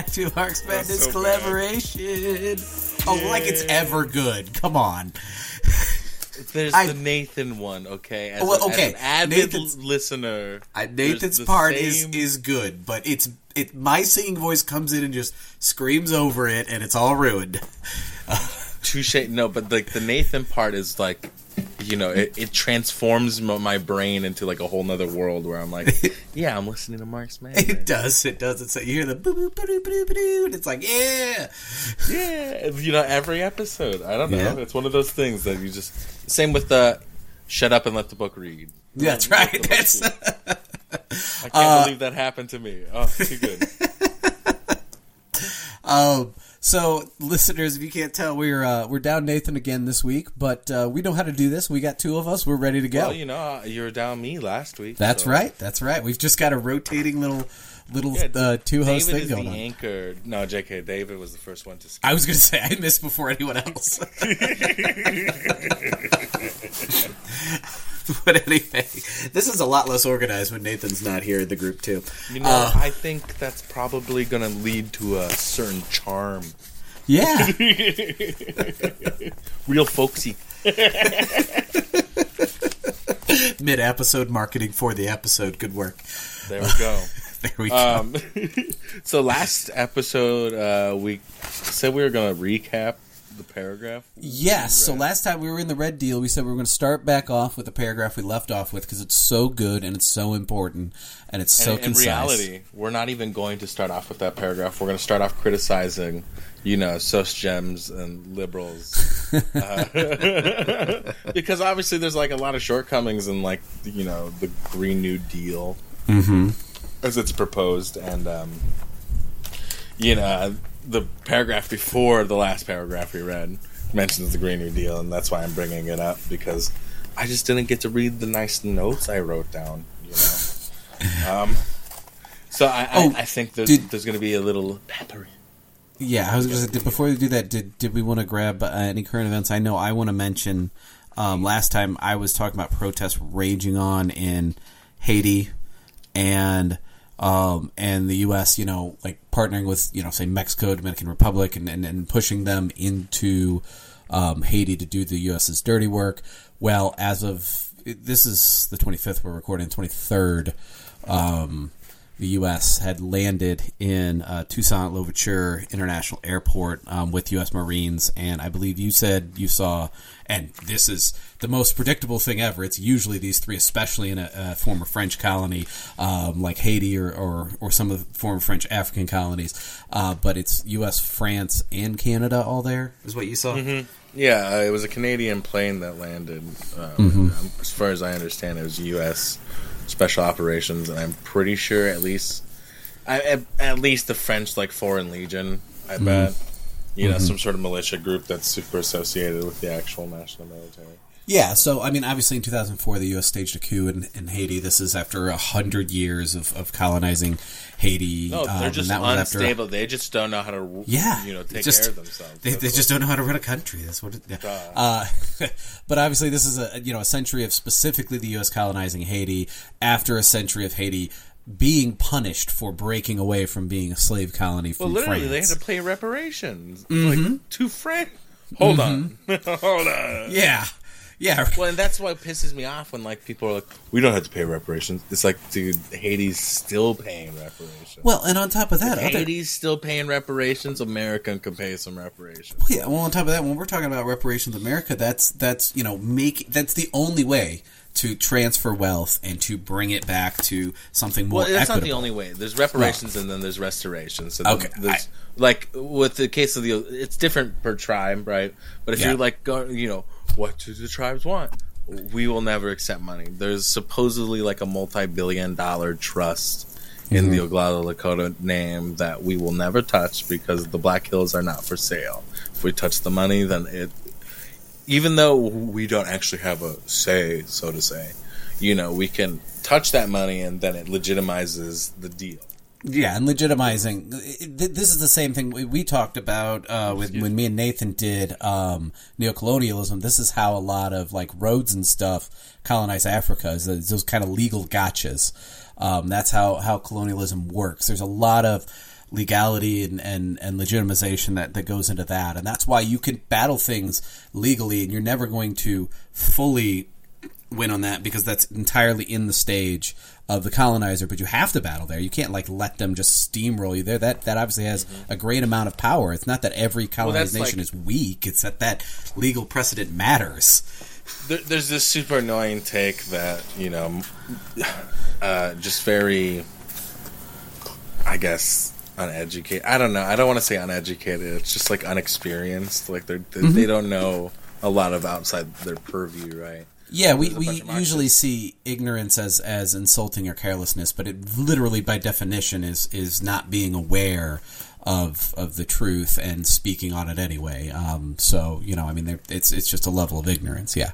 Back to our Madness so collaboration. Oh, like it's ever good. Come on. There's I- the Nathan one, okay? As, Well, okay, an Nathan's- listener, there's Nathan's part is is good, but it's it. My singing voice comes in and just screams over it, and it's all ruined. touche. No, but like the Nathan part is like, you know, it, it transforms my brain into like a whole nother world where I'm like, yeah, I'm listening to Mark's Man. It does. It does. It's like you hear the boo boo boo boo boo boo, and it's like yeah. Yeah, you know, every episode. I don't know. Yeah. It's one of those things that you just. Same with the, shut up and let the book read. Yeah, That's right. That's. I can't Uh, believe that happened to me. Oh, too good. Um, so, listeners, if you can't tell, we're uh, we're down Nathan again this week, but uh, we know how to do this. We got two of us. We're ready to go. well, you know, uh, you were down me last week. That's so- right. That's right. We've just got a rotating little little Yeah, uh, two host David thing going the on. anchor. No, J.K. David was the first one to. Skip. I was going to say I missed before anyone else. but anyway, this is a lot less organized when Nathan's not here in the group too. You know, Uh, I think that's probably going to lead to a certain charm. Yeah. Real folksy. Mid episode marketing for the episode. Good work. There we go. There we go. Um, so last episode, uh, we said we were going to recap the paragraph. Yes. So last time we were in the red deal, we said we were going to start back off with the paragraph we left off with because it's so good and it's so important and it's so And in reality, we're not even going to start off with that paragraph. We're going to start off criticizing, you know, sos gems and liberals, uh, because obviously there's like a lot of shortcomings in like you know the Green New Deal Mm-hmm. as it's proposed, and um, you know the paragraph before the last paragraph we read mentions the Green New Deal, and that's why I'm bringing it up because I just didn't get to read the nice notes I wrote down. You know, um, so I, Oh, I, I think there's, did- there's going to be a little peppery. Yeah, I was going to say, before we do that, did did we want to grab uh, any current events? I know I want to mention. Um, last time I was talking about protests raging on in Haiti, and um, and the U.S. You know, like partnering with you know, say Mexico, Dominican Republic, and and, and pushing them into um, Haiti to do the U.S.'s dirty work. Well, as of this is the 25th, we're recording 23rd. Um, the U.S. had landed in uh, Toussaint Louverture International Airport um, with U.S. Marines, and I believe you said you saw, and this is the most predictable thing ever. It's usually these three, especially in a, a former French colony um, like Haiti or, or, or some of the former French African colonies, uh, but it's U.S., France, and Canada all there. Is what you saw? Yeah, uh, it was a Canadian plane that landed. Um, Mm-hmm. um, As far as I understand, it was U.S. Special Operations, and I'm pretty sure at least, I, at, at least the French like Foreign Legion. I Mm-hmm. bet, you know, some sort of militia group that's super associated with the actual national military. Yeah, so I mean, obviously in 2004, the U.S. staged a coup in, in Haiti. This is after a hundred years of, of colonizing Haiti. No, um, they're and just that was after- unstable. They just don't know how to, Yeah, you know, take just- care of themselves. They, they just don't know how to run a country. That's what. It, yeah. Uh, but obviously, this is a you know a century of specifically the U.S. colonizing Haiti after a century of Haiti being punished for breaking away from being a slave colony Well, from literally, they had to pay reparations, Mm-hmm. like to France. Hold on, hold on. yeah, yeah. Well, and that's what pisses me off when like people are like, "We don't have to pay reparations." It's like, dude, Haiti's still paying reparations. Well, and on top of that, other, Haiti's still paying reparations. America can pay some reparations. Yeah, well, on top of that, when we're talking about reparations America, that's that's you know make that's the only way to transfer wealth and to bring it back to something more. Well, that's not the only way. There's reparations and then there's restoration. So then Okay, there's, like with the case of the, it's different per tribe, right? But if Yeah. you're like, go, you know, what do the tribes want? We will never accept money. There's supposedly like a multi-billion-dollar trust in Mm-hmm. the Oglala Lakota name that we will never touch because the Black Hills are not for sale. If we touch the money, then it, even though we don't actually have a say, so to say, you know, we can touch that money and then it legitimizes the deal. Yeah, and legitimizing. This is the same thing we we talked about uh, with when me and Nathan did um, neocolonialism. This is how a lot of like Rhodes and stuff colonize Africa. Is those- those kind of legal gotchas. Um, that's how how colonialism works. There's a lot of legality and, and, and legitimization that, that goes into that. And that's why you can battle things legally and you're never going to fully win on that because that's entirely in the stage of the colonizer, but you have to battle there. You can't like let them just steamroll you there. That that obviously has mm-hmm. a great amount of power. It's not that every colonized well, nation like, is weak. It's that that legal precedent matters. There, there's this super annoying take that you know, uh, just very, I guess, uneducated. I don't know. I don't want to say uneducated. It's just like unexperienced. Like they're, they, mm-hmm. they don't know a lot of outside their purview, right? Yeah, we, we usually see ignorance as, as insulting or carelessness, but it literally, by definition, is is not being aware of of the truth and speaking on it anyway. Um, so you know, I mean, it's it's just a level of ignorance. Yeah.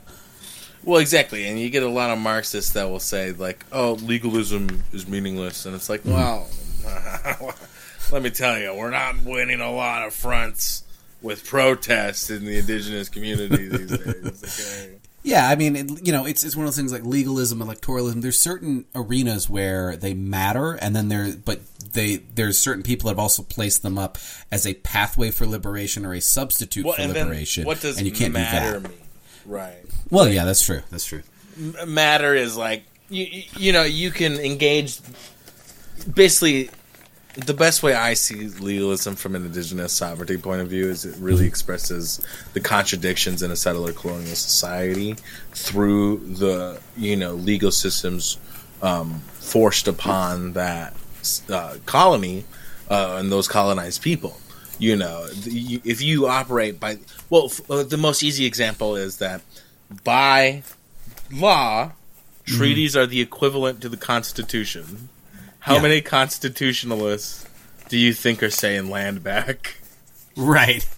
Well, exactly, and you get a lot of Marxists that will say like, "Oh, legalism is meaningless," and it's like, mm-hmm. well, let me tell you, we're not winning a lot of fronts with protests in the indigenous community these days. Okay? Yeah, I mean, it, you know, it's it's one of those things like legalism, electoralism. There's certain arenas where they matter, and then there, but they there's certain people that have also placed them up as a pathway for liberation or a substitute well, for liberation. what does and you can't matter mean? Right. Well, yeah, that's true. That's true. Matter is like you you know you can engage basically the best way I see legalism from an indigenous sovereignty point of view is it really mm-hmm. expresses the contradictions in a settler colonial society through the you know legal systems um, forced upon that uh, colony uh, and those colonized people. You know, the, if you operate by well, uh, the most easy example is that by law, mm-hmm. treaties are the equivalent to the Constitution how yeah. many constitutionalists do you think are saying land back? Right.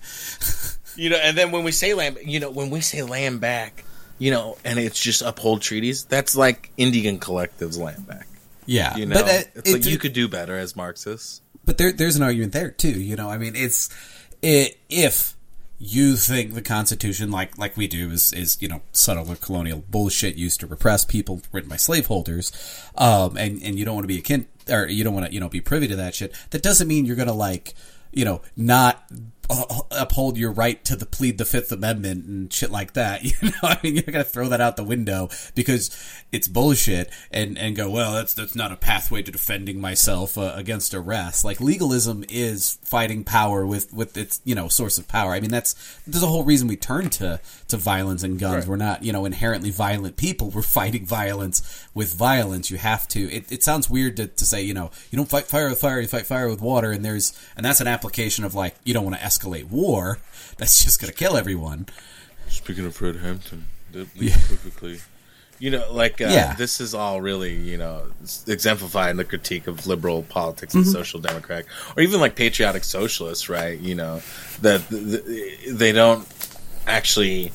you know, and then when we say land, you know, when we say land back, you know, and it's just uphold treaties, that's like Indian collectives land back. Yeah, you know, but uh, it's like you could do better as Marxists. But there, there's an argument there too. You know, I mean, it's it, if you think the Constitution, like like we do, is is you know settler colonial bullshit used to repress people written by slaveholders, um, and and you don't want to be akin or you don't want to you know be privy to that shit. That doesn't mean you're gonna like you know not uphold your right to the plead the Fifth Amendment and shit like that. You know, I mean, you're gonna throw that out the window because it's bullshit and and go, well, that's that's not a pathway to defending myself uh, against arrest. Like legalism is fighting power with with its you know source of power. I mean, that's there's a whole reason we turn to to violence and guns. Right. We're not you know inherently violent people. We're fighting violence with violence. You have to. It, it sounds weird to, to say you know you don't fight fire with fire. You fight fire with water. And there's and that's an application of like you don't want to escalate war. That's just going to kill everyone. Speaking of Fred Hampton, that yeah. perfectly. You know, like uh, yeah. this is all really you know exemplifying the critique of liberal politics and mm-hmm. social democratic, or even like patriotic socialists, right? You know that the, they don't actually.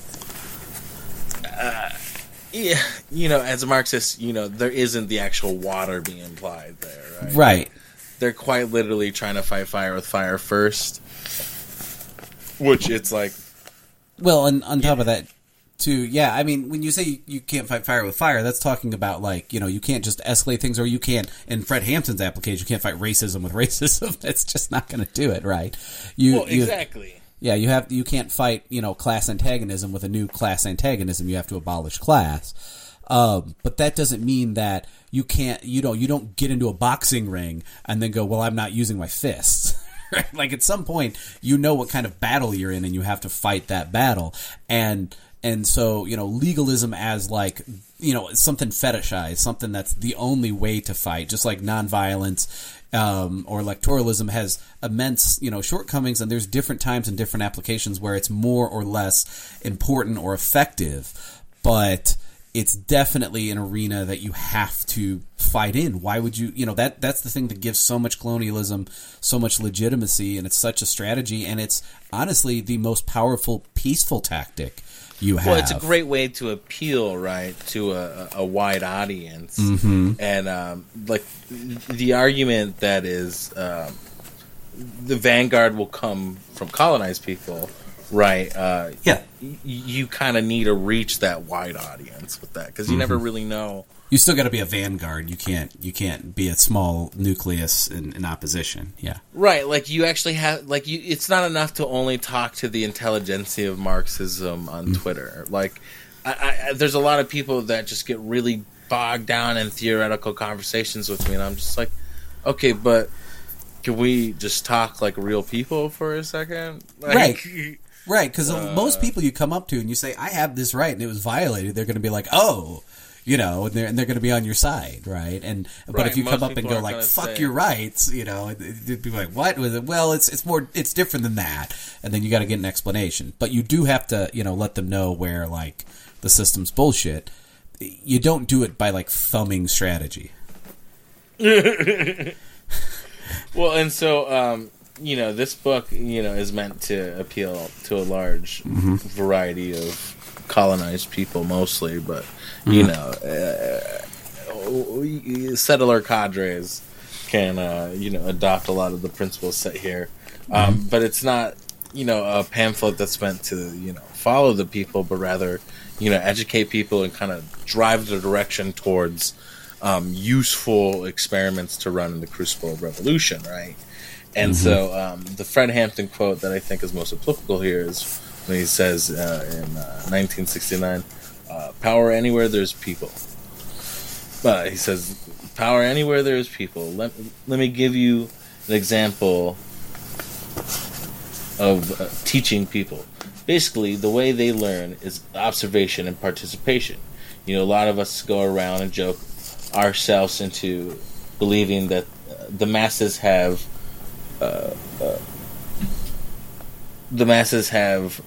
Uh, yeah, you know, as a Marxist, you know, there isn't the actual water being implied there, right? Right. They're quite literally trying to fight fire with fire first, which it's like. Well, and on top yeah. of that, too, yeah. I mean, when you say you can't fight fire with fire, that's talking about like you know you can't just escalate things, or you can't. In Fred Hampton's application, you can't fight racism with racism. That's just not going to do it, right? You well, exactly. You, yeah, you have you can't fight you know class antagonism with a new class antagonism. You have to abolish class. Um, but that doesn't mean that you can't you don't you don't get into a boxing ring and then go well I'm not using my fists. like at some point you know what kind of battle you're in and you have to fight that battle. And and so you know legalism as like you know something fetishized something that's the only way to fight just like nonviolence um, or electoralism has immense you know shortcomings and there's different times and different applications where it's more or less important or effective. But it's definitely an arena that you have to fight in. Why would you, you know, that that's the thing that gives so much colonialism so much legitimacy and it's such a strategy and it's honestly the most powerful peaceful tactic you have. Well, it's a great way to appeal, right, to a, a wide audience, mm-hmm. and um, like the argument that is um, the vanguard will come from colonized people right? Uh, Yeah. y- you kind of need to reach that wide audience with that because you never Mm-hmm. really know. You still got to be a vanguard. You can't. You can't be a small nucleus in, in opposition. Yeah. Right, like you actually have like you it's not enough to only talk to the intelligentsia of Marxism on Mm. Twitter. Like I, I, there's a lot of people that just get really bogged down in theoretical conversations with me and I'm just like, "Okay, but can we just talk like real people for a second? Like, Right. Right, because most people you come up to and you say, "I have this right," and it was violated, they're going to be like, "Oh." You know, and they're, and they're going to be on your side, right? And but Right, if you come up and go like "fuck say- your rights," you know, it- it'd be like, "What was it?" Well, it's it's more it's different than that, and then you got to get an explanation. But you do have to, you know, let them know where like the system's bullshit. You don't do it by like thumbing strategy. Well, and so um, you know, this book, you know, is meant to appeal to a large variety of colonized people, mostly, but you know, uh, settler cadres can uh, you know adopt a lot of the principles set here, um, but it's not you know a pamphlet that's meant to you know follow the people, but rather you know educate people and kind of drive the direction towards um, useful experiments to run in the crucible of revolution, right? And so um, the Fred Hampton quote that I think is most applicable here is when he says uh, in uh, 1969, uh, "Power anywhere there's people." But he says, "Power anywhere there's people." Let let me give you an example of uh, teaching people. Basically, the way they learn is observation and participation. You know, a lot of us go around and joke ourselves into believing that uh, the masses have uh, uh, the masses have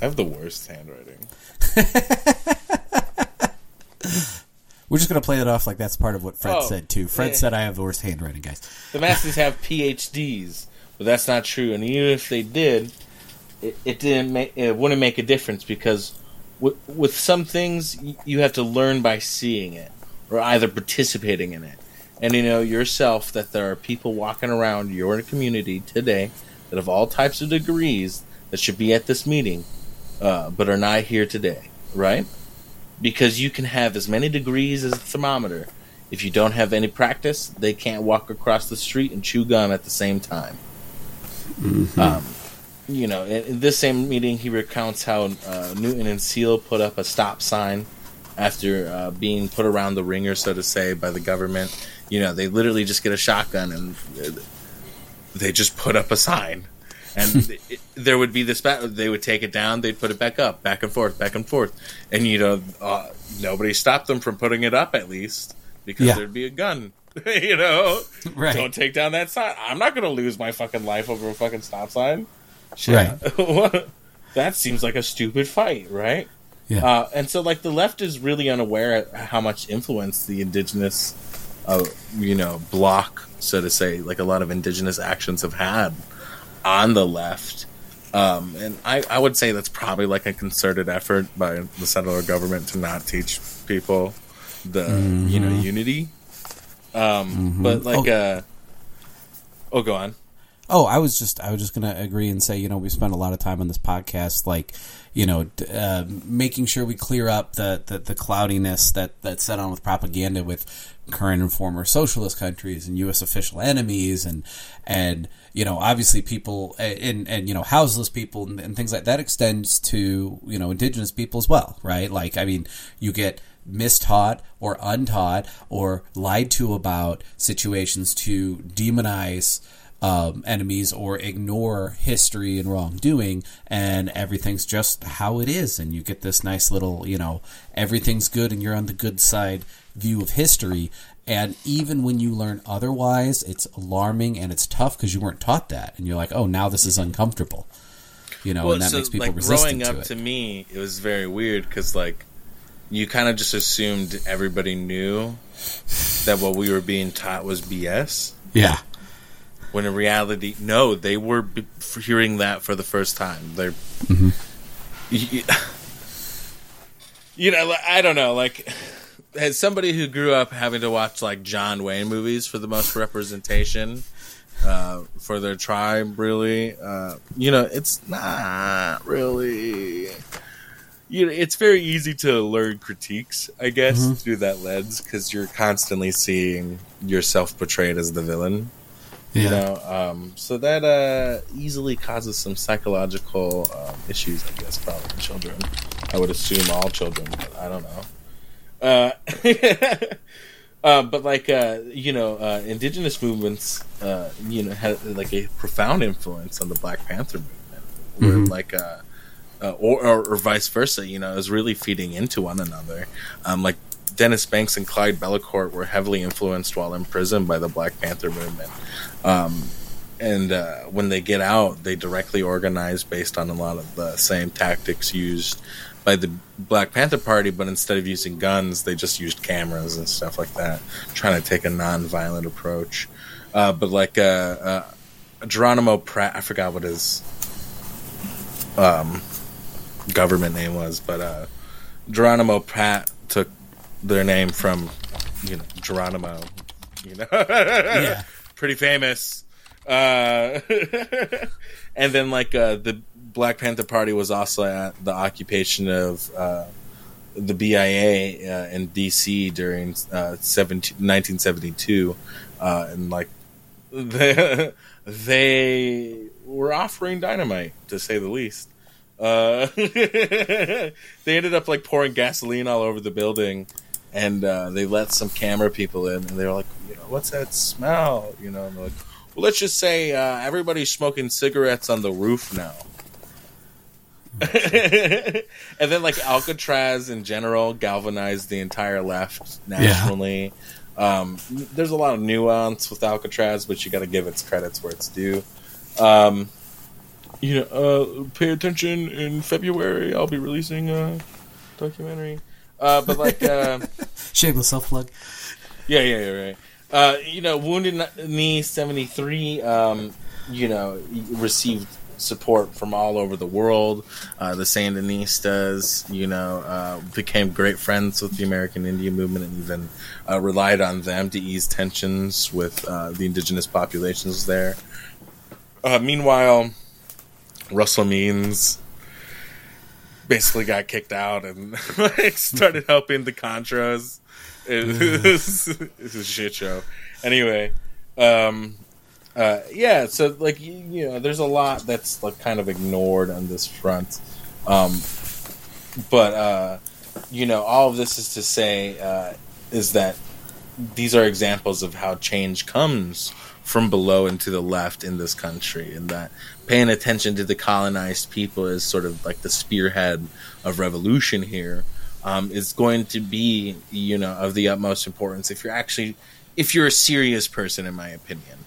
I have the worst handwriting. We're just going to play it off like that's part of what Fred Oh, said too. Fred yeah. said, "I have the worst handwriting, guys." The masses have PhDs, but that's not true. And even if they did, it, it didn't make it wouldn't make a difference because with, with some things y- you have to learn by seeing it or either participating in it. And you know yourself that there are people walking around your community today that have all types of degrees that should be at this meeting, uh, but are not here today, right? Because you can have as many degrees as a thermometer. If you don't have any practice, they can't walk across the street and chew gum at the same time. Um, you know, in, in this same meeting, he recounts how uh, Newton and Seale put up a stop sign after uh, being put around the ringer, so to say, by the government. You know, they literally just get a shotgun and uh, they just put up a sign. And it, there would be this battle. They would take it down, they'd put it back up, back and forth, back and forth. And, you know, uh, nobody stopped them from putting it up at least because Yeah. there'd be a gun. you know? Right. Don't take down that sign. I'm not going to lose my fucking life over a fucking stop sign. Right. That seems like a stupid fight, right? Yeah. Uh, and so, like, the left is really unaware of how much influence the indigenous, uh, you know, block, so to say, like a lot of indigenous actions have had on the left. Um, and I, I would say that's probably like a concerted effort by the settler government to not teach people the, you know, unity. Um, But, like, Oh. uh, oh, go on. Oh, I was just I was just gonna agree and say you know we spent a lot of time on this podcast like you know uh, making sure we clear up the, the the cloudiness that that's set on with propaganda with current and former socialist countries and U.S. official enemies and and you know obviously people and and you know houseless people and, and things like that extends to you know indigenous people as well right like I mean you get mistaught or untaught or lied to about situations to demonize um, enemies or ignore history and wrongdoing, and everything's just how it is, and you get this nice little, you know, everything's good and you're on the good side view of history. And even when you learn otherwise, it's alarming and it's tough because you weren't taught that, and you're like, oh, now this is uncomfortable, you know, and that makes people like resistant growing to up it. to me, it was very weird because like you kind of just assumed everybody knew that what we were being taught was BS. yeah, When in reality, no, they were b- hearing that for the first time. They're, Mm-hmm. you, you know, I don't know, like. As somebody who grew up having to watch like John Wayne movies for the most representation, uh, for their tribe. Really, uh, you know, it's not really. You know, it's very easy to learn critiques, I guess, Mm-hmm. through that lens because you're constantly seeing yourself portrayed as the villain. You know, um, so that uh, easily causes some psychological um, issues, I guess, probably in children. I would assume all children, but I don't know. Uh, uh, but like uh, you know, uh, indigenous movements, uh, you know, had like a profound influence on the Black Panther movement, where like. Uh, uh, or, or, or vice versa, you know, is really feeding into one another. Um, like Dennis Banks and Clyde Bellecourt were heavily influenced while in prison by the Black Panther movement. Um, and uh, when they get out, they directly organize based on a lot of the same tactics used by the Black Panther Party, but instead of using guns, they just used cameras and stuff like that, trying to take a non-violent approach. Uh, but like uh, uh, Geronimo Pratt, I forgot what his um, government name was, but uh, Geronimo Pratt took their name from you know Geronimo, you know, Yeah. pretty famous. Uh, and then like uh, the Black Panther Party was also at the occupation of uh, the BIA uh, in DC during uh, 17, 1972, uh, and like they, they were offering dynamite to say the least. Uh, they ended up like pouring gasoline all over the building, and uh, they let some camera people in, and they were like, you know, what's that smell? You know, and they're like, well, let's just say everybody's smoking cigarettes on the roof now. And then like Alcatraz in general galvanized the entire left nationally. Um, there's a lot of nuance with Alcatraz, but you got to give its credits where it's due. Um, you know, uh, pay attention in February. I'll be releasing a documentary. Uh, but like, uh, Shameless self plug. yeah, yeah, yeah, right. Uh, you know, Wounded Knee seventy three. Um, you know, received support from all over the world. Uh, the Sandinistas, you know, uh, became great friends with the American Indian movement and even uh, relied on them to ease tensions with uh, the indigenous populations there. Uh, meanwhile, Russell Means basically got kicked out and like started helping the Contras. It was, it's a shit show. Anyway, um, uh, yeah. So like you, you know, there's a lot that's like kind of ignored on this front. Um, but uh, you know, all of this is to say uh, is that these are examples of how change comes from below and to the left in this country, and that paying attention to the colonized people is sort of like the spearhead of revolution here. Um, is going to be, you know, of the utmost importance if you're actually, if you're a serious person, in my opinion.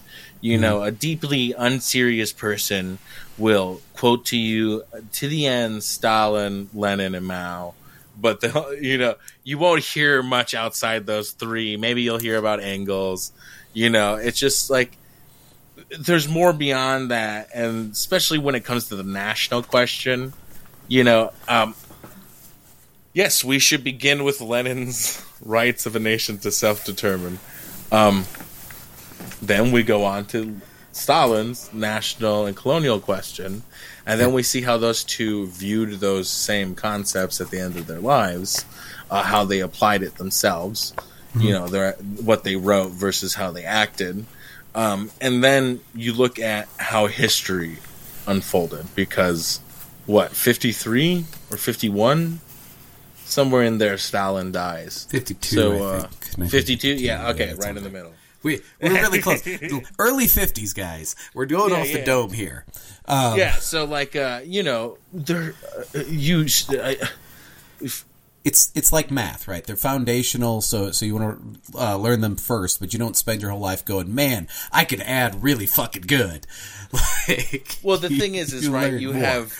You know, a deeply unserious person will quote to you to the end Stalin, Lenin, and Mao. But the you know you won't hear much outside those three. Maybe you'll hear about Engels. You know, it's just like there's more beyond that, and especially when it comes to the national question. You know, um, yes, we should begin with Lenin's rights of a nation to self-determine. Um, then we go on to Stalin's national and colonial question, and then we see how those two viewed those same concepts at the end of their lives, uh, how they applied it themselves, you know, their what they wrote versus how they acted, um, and then you look at how history unfolded because what fifty three or fifty one. Somewhere in there, Stalin dies. 52, So, I uh, think. 52? Yeah, okay, right in the middle. We, we're really close. Early 50s, guys. We're going Yeah, off the yeah. dome here. Um, yeah so like uh you know there uh, you uh, it's it's like math, right? They're foundational, so so you want to uh, learn them first, but you don't spend your whole life going, "Man, I could add really fucking good." like, well the thing is is you right you more. have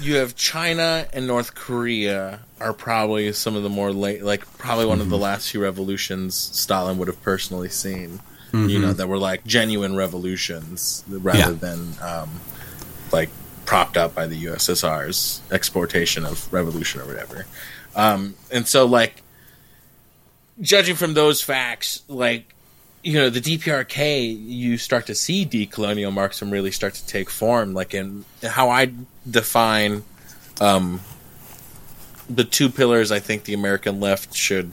you have china and north korea are probably some of the more late like probably one of Mm-hmm. the last few revolutions stalin would have personally seen you Mm-hmm. know that were like genuine revolutions rather Yeah. than um like propped up by the ussr's exportation of revolution or whatever um and so like judging from those facts like you know the DPRK, you start to see decolonial Marxism really start to take form, like in how I define um, the two pillars. I think the American left should,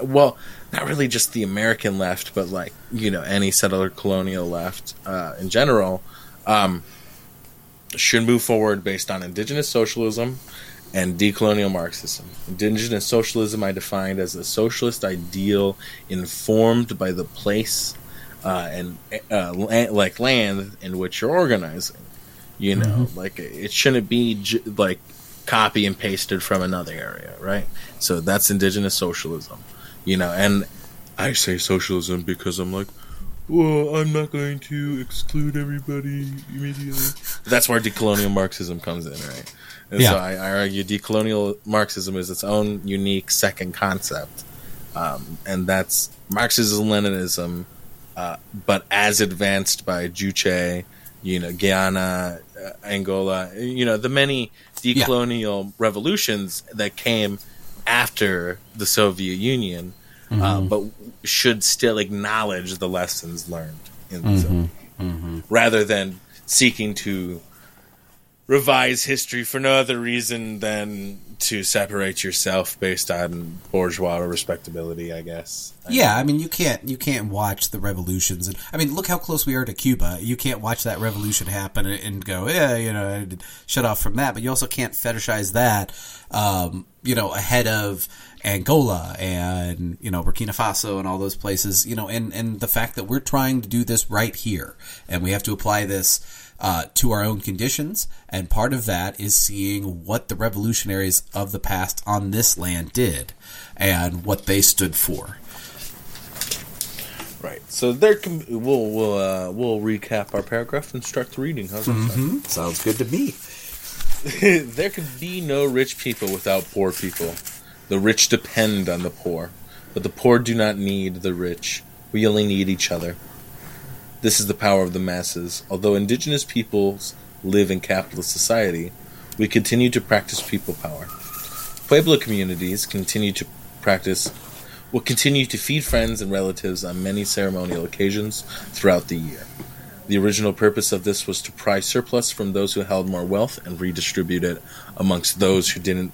well, not really just the American left, but like you know any settler colonial left uh, in general, um, should move forward based on indigenous socialism and decolonial Marxism. Indigenous socialism I defined as a socialist ideal informed by the place uh, and uh, like land in which you're organizing. You know, mm-hmm. like it shouldn't be j- like copy and pasted from another area, right? So that's indigenous socialism. You know, and I say socialism because I'm like, well, I'm not going to exclude everybody immediately. That's where decolonial Marxism comes in, right? And yeah. so I, I, argue decolonial Marxism is its own unique second concept. Um, and that's Marxism Leninism, uh, but as advanced by Juche, you know, Guyana, uh, Angola, you know, the many decolonial yeah. revolutions that came after the Soviet Union, uh, mm-hmm. uh, but should still acknowledge the lessons learned in the mm-hmm. mm-hmm. rather than seeking to revise history for no other reason than to separate yourself based on bourgeois respectability, I guess. I yeah, I mean you can't you can't watch the revolutions and I mean look how close we are to Cuba. You can't watch that revolution happen and go, yeah, you know, shut off from that. But you also can't fetishize that, um, you know, ahead of Angola and you know Burkina Faso and all those places. You know, and and the fact that we're trying to do this right here and we have to apply this uh, to our own conditions. And part of that is seeing what the revolutionaries of the past on this land did and what they stood for. Right. So there can we'll we'll uh, we'll recap our paragraph and start the reading. How's that mm-hmm. sound? Sounds good to me. there can be no rich people without poor people. The rich depend on the poor, but the poor do not need the rich. We only need each other. This is the power of the masses. Although indigenous peoples live in capitalist society, we continue to practice people power. Pueblo communities continue to practice will continue to feed friends and relatives on many ceremonial occasions throughout the year. The original purpose of this was to pry surplus from those who held more wealth and redistribute it amongst those who didn't,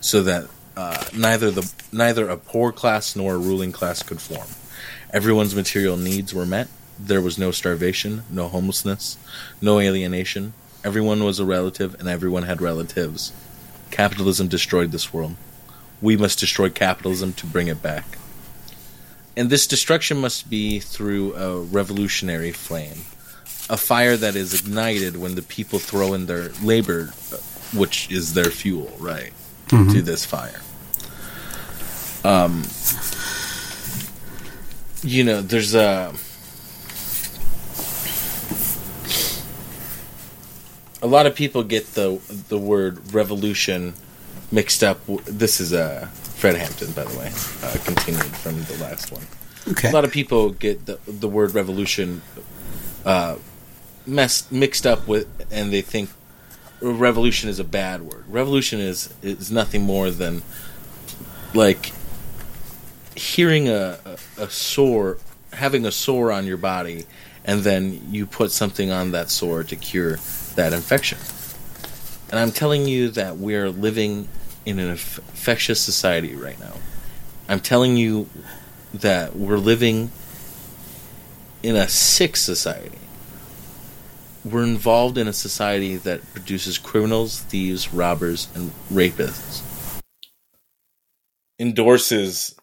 so that uh, neither the neither a poor class nor a ruling class could form. Everyone's material needs were met, there was no starvation, no homelessness, no alienation. Everyone was a relative, and everyone had relatives. Capitalism destroyed this world. We must destroy capitalism to bring it back. And this destruction must be through a revolutionary flame, a fire that is ignited when the people throw in their labor, which is their fuel, right, mm-hmm. to this fire. Um, you know, there's a a lot of people get the the word revolution mixed up. This is uh, Fred Hampton, by the way, uh, continued from the last one. Okay. A lot of people get the the word revolution uh, messed mixed up with, and they think revolution is a bad word. Revolution is is nothing more than like hearing a, a, a sore, having a sore on your body, and then you put something on that sore to cure that infection. And I'm telling you that we're living in an infectious society right now. I'm telling you that we're living in a sick society. We're involved in a society that produces criminals, thieves, robbers, and rapists. Endorses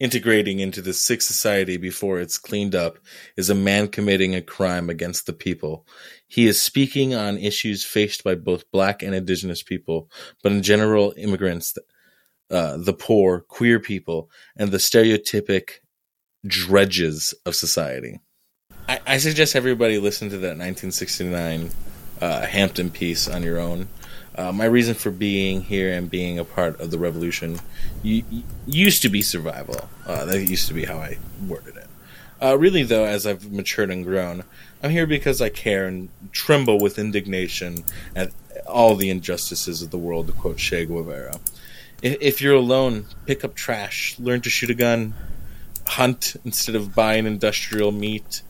integrating into the sick society before it's cleaned up is a man committing a crime against the people. He is speaking on issues faced by both black and indigenous people, but in general, immigrants, uh, the poor, queer people, and the stereotypic dredges of society. I, I suggest everybody listen to that 1969 uh, Hampton piece on your own. Uh, my reason for being here and being a part of the revolution used to be survival. Uh, that used to be how I worded it. Uh, really, though, as I've matured and grown, I'm here because I care and tremble with indignation at all the injustices of the world, to quote Che Guevara. If, if you're alone, pick up trash, learn to shoot a gun, hunt instead of buying industrial meat.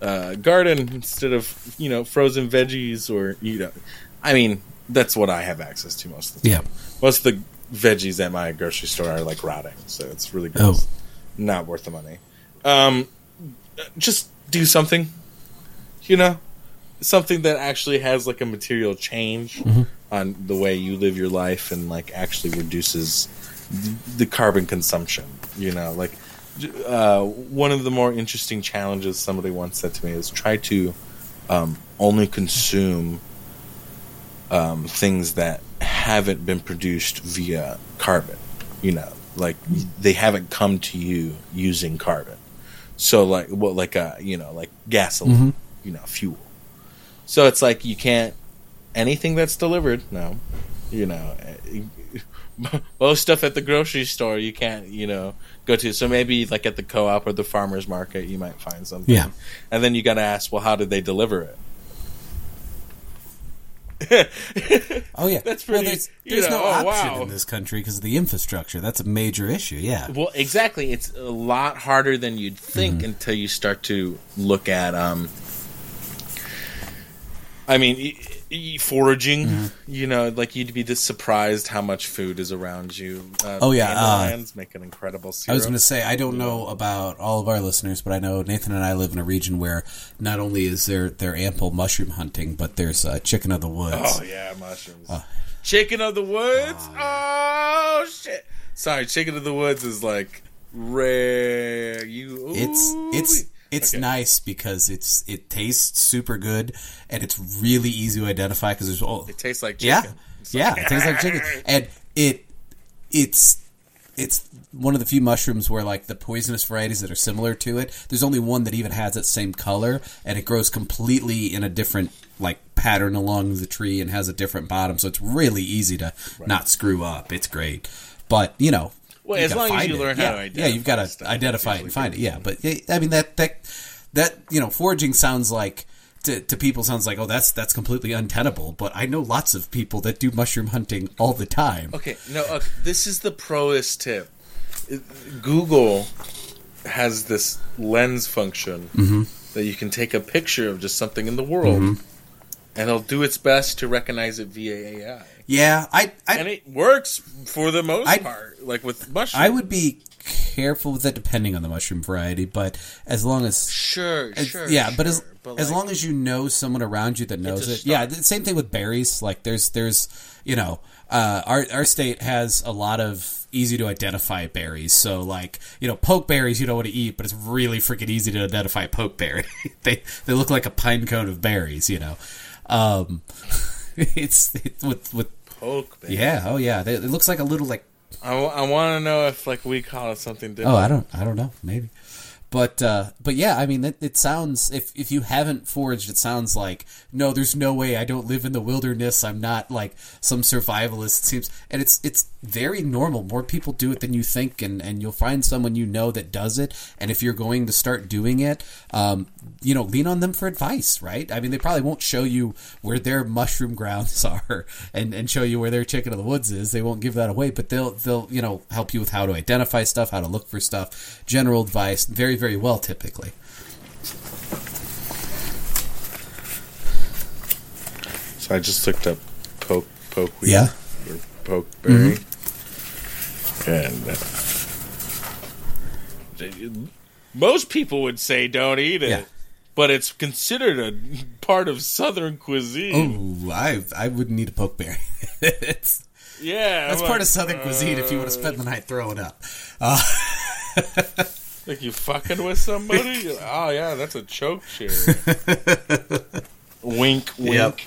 Uh, garden instead of you know frozen veggies or you know, I mean that's what I have access to most of the time. Yeah. Most of the veggies at my grocery store are like rotting, so it's really gross. Oh. Not worth the money. Um, just do something, you know, something that actually has like a material change on the way you live your life and like actually reduces the, carbon consumption. You know, like uh, one of the more interesting challenges somebody once said to me is try to um, only consume um, things that haven't been produced via carbon. You know, like they haven't come to you using carbon. So like what like uh you know like gasoline, you know fuel. So it's like you can't anything that's delivered. No, you know most stuff at the grocery store you can't you know go to. So maybe like at the co-op or the farmers market you might find something. Yeah. and then you got to ask, well, how did they deliver it? Oh yeah, That's Well, pretty- there's you know, no oh, option wow. in this country because of the infrastructure. That's a major issue. Yeah. Well, exactly. It's a lot harder than you'd think until you start to look at. Um, I mean, e- e- foraging. You know, like you'd be just surprised how much food is around you. Uh, Oh, yeah, uh, dandelions make an incredible syrup. I was going to say I don't know about all of our listeners, but I know Nathan and I live in a region where not only is there there ample mushroom hunting, but there's uh, chicken of the woods. Oh yeah, mushrooms. Chicken of the woods. Oh, shit. Sorry, chicken of the woods is like rare. You. It's it's ooh. It's Okay. nice because it's it tastes super good and it's really easy to identify because there's all It tastes like yeah. chicken. It's yeah like- it tastes like chicken. And it it's it's one of the few mushrooms where like the poisonous varieties that are similar to it there's only one that even has that same color and it grows completely in a different like pattern along the tree and has a different bottom. So it's really easy to not screw up. It's great. But you know Well, as long as you it. learn how yeah, to yeah, you've got to identify it and find it. Yeah, but yeah, I mean that that that you know foraging sounds like to, to people sounds like oh that's that's completely untenable. But I know lots of people that do mushroom hunting all the time. Okay, no, uh, this is the proest tip. Google has this lens function Mm-hmm. that you can take a picture of just something in the world, Mm-hmm. and it'll do its best to recognize it via AI, Yeah, I I, and it works for the most I- part. Like with mushrooms, I would be careful with that depending on the mushroom variety. But as long as sure, It's- sure, yeah, but as sure, but as long as you know someone around you that knows it, yeah. The same thing with berries. Like there's there's you know uh, our our state has a lot of easy to identify berries. So like you know pokeberries you don't want to eat, but it's really freaking easy to identify a pokeberry. they they look like a pine cone of berries. You know, um, it's, it's with with poke. baby. yeah oh yeah. They, it looks like a little like I, want to know if like we call it something different. Oh, I don't, I don't know, maybe, but, uh, but yeah, I mean, it, it sounds if if you haven't foraged, it sounds like no, there's no way. I don't live in the wilderness. I'm not like some survivalist. It seems, and it's it's very normal. More people do it than you think, and and you'll find someone you know that does it. And if you're going to start doing it, um, you know, lean on them for advice, right? I mean, they probably won't show you where their mushroom grounds are and, and show you where their chicken of the woods is. They won't give that away, but they'll they'll you know help you with how to identify stuff, how to look for stuff, general advice, very very well typically. So I just looked up poke pokeweed. Yeah. Or pokeberry. And uh, most people would say don't eat it, Yeah. but it's considered a part of Southern cuisine. Oh, I I wouldn't eat a pokeberry. it's Yeah, that's part of Southern cuisine. If you want to uh, spend the night throwing up, Like you fucking with somebody? Like, oh yeah, that's a chokecherry. wink, wink. Yep.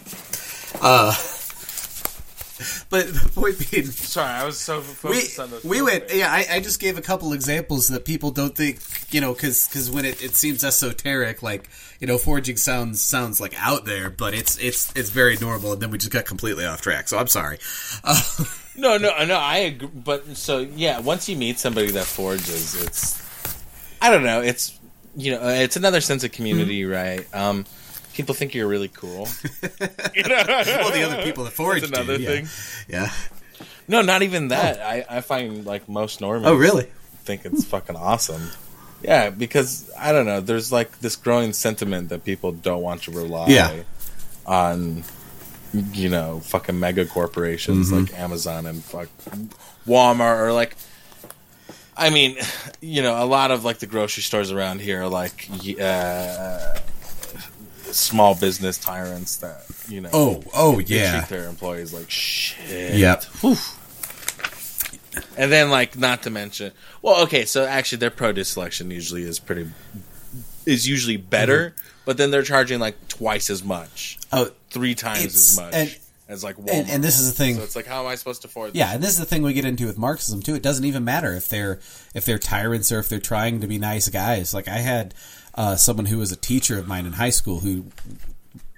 but the point being, Sorry, I was so we focused on the. we went yeah I, I just gave a couple examples that people don't think you know because because when it, it seems esoteric like you know forging sounds sounds like out there but it's it's it's very normal and then we just got completely off track so i'm sorry uh, No, no, no. I agree. But so yeah, once you meet somebody that forges, it's I don't know. It's you know, it's another sense of community, right? Um, people think you're really cool. you know? well the other people that forage That's another do, thing. yeah No, not even that. I, I find like most normies oh really think it's fucking awesome. Yeah, because I don't know. There's like this growing sentiment that people don't want to rely Yeah. on, you know, fucking mega corporations Mm-hmm. like Amazon and fuck Walmart or like. I mean, you know, a lot of like the grocery stores around here are like uh, small business tyrants that you know. Oh, oh they yeah. treat their employees like shit. Yep. And then, like, not to mention, well, okay, so actually, their produce selection usually is pretty, is usually better, but then they're charging like twice as much, Oh, three times as much and- as like Walmart. and, and this is the thing. so it's like, how am I supposed to afford? Yeah, and this is the thing we get into with Marxism too. It doesn't even matter if they're if they're tyrants or if they're trying to be nice guys. Like I had uh, someone who was a teacher of mine in high school who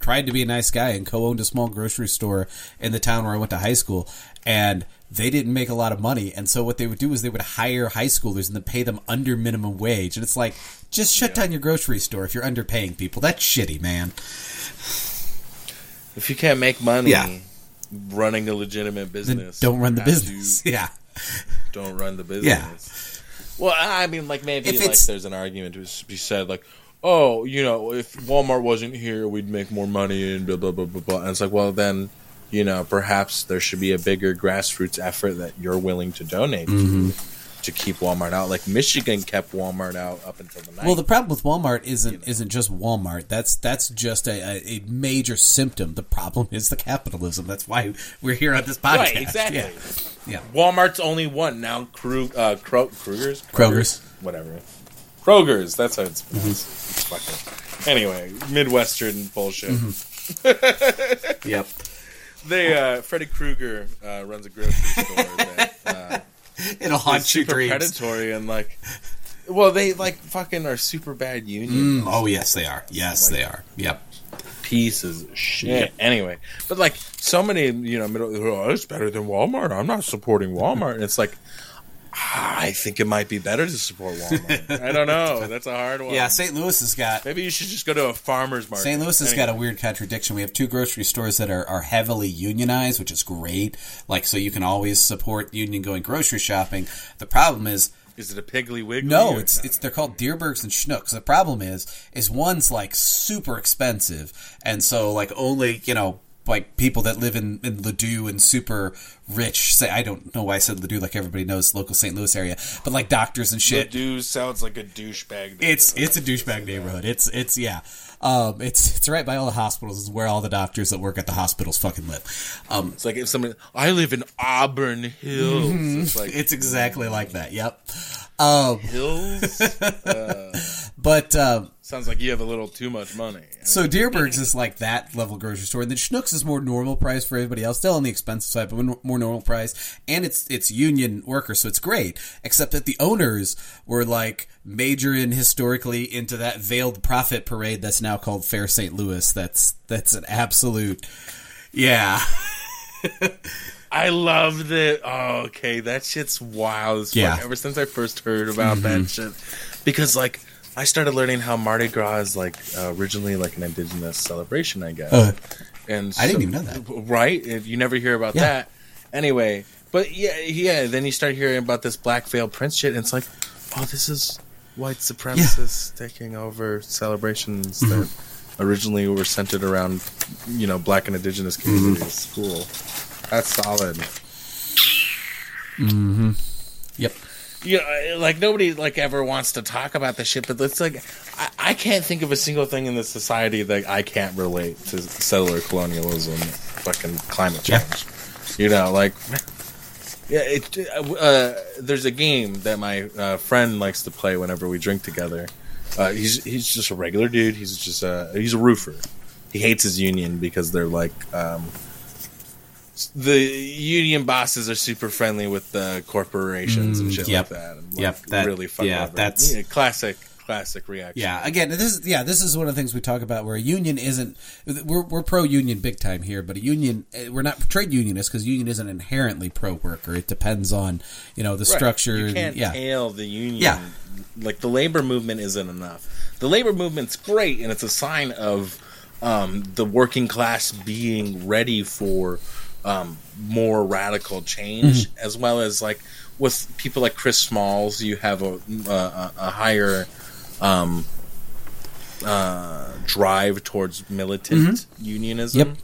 tried to be a nice guy and co-owned a small grocery store in the town where I went to high school, and they didn't make a lot of money. And so what they would do is they would hire high schoolers and then pay them under minimum wage. And it's like, just shut down your grocery store if you're underpaying people. That's shitty, man. If you can't make money, Yeah. running a legitimate Then business, don't run the business. Yeah. don't run the business. Yeah. Well, I mean, like maybe If like there's an argument to be said, like, oh, you know, if Walmart wasn't here, we'd make more money and blah blah blah blah blah. And it's like, well, then, you know, perhaps there should be a bigger grassroots effort that you're willing to donate Mm-hmm. to to keep Walmart out. Like Michigan kept Walmart out up until the night. Well, the problem with Walmart isn't isn't just Walmart. That's that's just a, a, major symptom. The problem is the capitalism. That's why we're here on this podcast. right, exactly. Yeah. yeah. Walmart's only one now. Krug, uh, Kro- Kruger's, Kroger's. whatever. Kroger's. That's how it's Mm-hmm. It's fucking. Anyway, Midwestern bullshit. Mm-hmm. Yep. They uh, Freddy Krueger uh, runs a grocery store that uh, It'll is haunt your super dreams. predatory and like, well, they like fucking are super bad union Mm, oh yes, they are. Yes, they are. Yep. pieces of shit. Yep. Anyway, but like so many, you know, middle, oh, it's better than Walmart. I'm not supporting Walmart. And it's like, I think it might be better to support Walmart. I don't know. That's a hard one. Yeah, St. Louis has got Maybe you should just go to a farmer's market. St. Louis has Anyway. got a weird contradiction. We have two grocery stores that are, are heavily unionized, which is great. Like, so you can always support union going grocery shopping. The problem is Is it a Piggly Wiggly? No, or- it's it's they're called Dierbergs and Schnucks. The problem is is one's like super expensive, and so like only you know like people that live in in Ladue and super rich say I don't know why I said Ladue like everybody knows local St. Louis area, but like doctors and shit. Ladue sounds like a douchebag. It's it's a douchebag neighborhood. It's it's yeah. Um, it's it's right by all the hospitals. Is where all the doctors that work at the hospitals fucking live. Um, It's like if somebody, I live in Auburn Hills. It's like Mm-hmm. it's exactly like that. Yep. Um, Hills. but um, Sounds like you have a little too much money. So Dierbergs is like that level grocery store, and then Schnucks is more normal price for everybody else, still on the expensive side, but more more normal price, and it's it's union workers, so it's great. Except that the owners were like majoring historically into that Veiled Prophet parade that's now called Fair St. Louis. That's that's an absolute, yeah, I love that. Oh, okay, that shit's wild. as. Yeah. Mm-hmm. Ever since I first heard about that shit, because like I started learning how Mardi Gras is like uh, originally like an indigenous celebration, I guess. Uh, and I didn't even know that. Right? You never hear about Yeah. that. Anyway, but yeah, yeah. Then you start hearing about this black veil prince shit, and it's like, oh, this is white supremacists taking over celebrations Mm-hmm. that originally were centered around, you know, black and indigenous Mm-hmm. communities. Cool. That's solid. Mm-hmm. Yep. You know, like nobody like ever wants to talk about the shit, but it's like I, I can't think of a single thing in this society that I can't relate to settler colonialism, fucking climate Yeah. change. You know, like yeah, it, uh, there's a game that my uh, friend likes to play whenever we drink together. Uh, he's he's just a regular dude. He's just a he's a roofer. He hates his union because they're like um, the union bosses are super friendly with the corporations and Mm, shit yep. like that. And, like, Yep, that- really fun. yeah, that's- Yeah, classic classic reaction. Yeah, again, this is yeah, this is one of the things we talk about where a union isn't. We're we're pro union big time here, but a union eh, we're not trade unionists because union isn't inherently pro worker. It depends on you know the Right. structure. You can't yeah, tail the union. Yeah. Like the labor movement isn't enough. The labor movement's great, and it's a sign of um, the working class being ready for um, more radical change, Mm-hmm. as well as like with people like Chris Smalls, you have a a, a higher um, uh, drive towards militant unionism. Yep.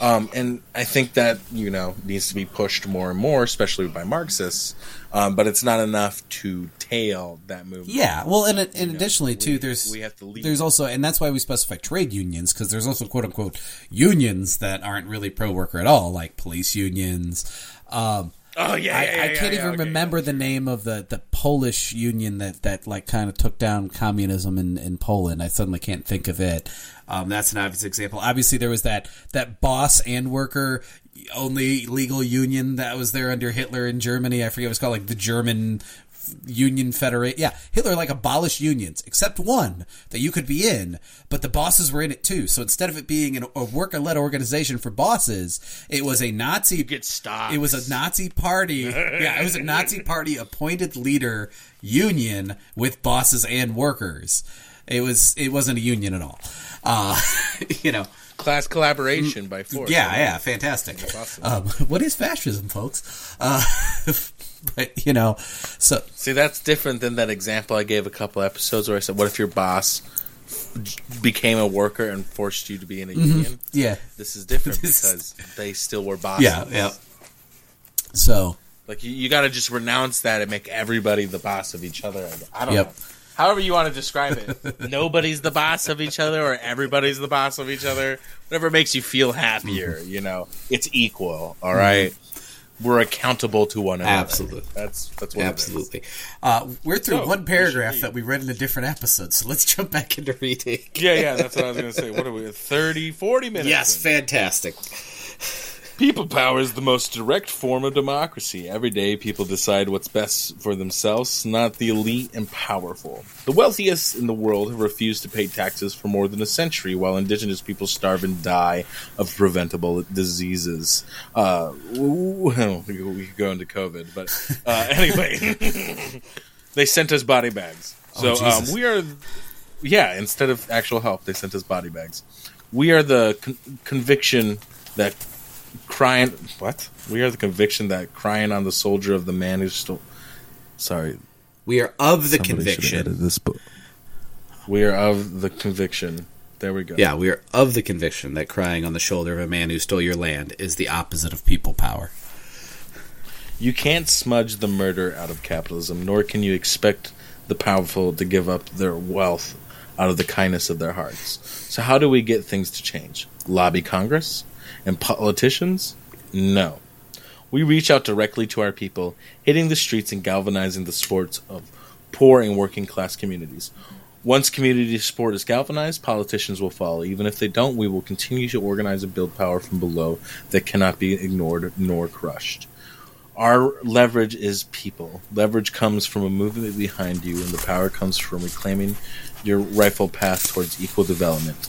Um, and I think that you know needs to be pushed more and more, especially by Marxists. Um, but it's not enough to tail that movement. Yeah, well, and, and know, additionally too, we- there's we have to lead. there's also, and that's why we specify trade unions because there's also quote unquote unions that aren't really pro worker at all, like police unions. Um, Oh yeah, I, yeah, I yeah, can't yeah, even okay, remember the name of the, the Polish union that, that like kind of took down communism in, in Poland. I suddenly can't think of it. Um, that's an obvious example. Obviously, there was that that boss and worker only legal union that was there under Hitler in Germany. I forget what it was called, like the German Union Federation. Yeah, Hitler like abolished unions, except one that you could be in, but the bosses were in it too. So instead of it being an, a worker-led organization for bosses, it was a Nazi. Get stopped. It was a Nazi party. yeah, it was a Nazi party appointed leader union with bosses and workers. It was. It wasn't a union at all. Uh, you know. class collaboration by force. Yeah, yeah, fantastic. awesome. Um, what is fascism, folks? Uh, but you know, so See, that's different than that example I gave a couple episodes where I said, "What if your boss became a worker and forced you to be in a union?" yeah, This is different because they still were bosses. yeah, yeah. So Like you, you got to just renounce that and make everybody the boss of each other. I don't Yep. know. However you want to describe it. Nobody's the boss of each other or everybody's the boss of each other. Whatever makes you feel happier, Mm-hmm. you know. It's equal, all right? We're accountable to one another. Absolutely. That's that's what it is. absolutely, uh, we're through So, one paragraph should that we read in a different episode. So let's jump back into reading. Yeah, yeah, that's what I was going to say. What are we, 30, 40 minutes? Yes, in? fantastic. People power is the most direct form of democracy. Every day, people decide what's best for themselves, not the elite and powerful. The wealthiest in the world have refused to pay taxes for more than a century, while indigenous people starve and die of preventable diseases. Uh, well, we we could go into COVID, but uh, anyway, they sent us body bags. So Oh, um, we are, yeah. Instead of actual help, they sent us body bags. We are the con- conviction that crying. What? We are the conviction that crying on the soldier of the man who stole sorry. We are of the somebody should have conviction. this book. We are of the conviction. There we go. Yeah, we are of the conviction that crying on the shoulder of a man who stole your land is the opposite of people power. you can't smudge the murder out of capitalism nor can you expect the powerful to give up their wealth out of the kindness of their hearts. So how do we get things to change? Lobby congress and politicians no We reach out directly to our people, hitting the streets and galvanizing the sports of poor and working class communities. Once community support is galvanized, politicians will follow. Even if they don't, we will continue to organize and build power from below that cannot be ignored nor crushed. Our leverage is people. Leverage comes from a movement behind you, and the power comes from reclaiming your rightful path towards equal development.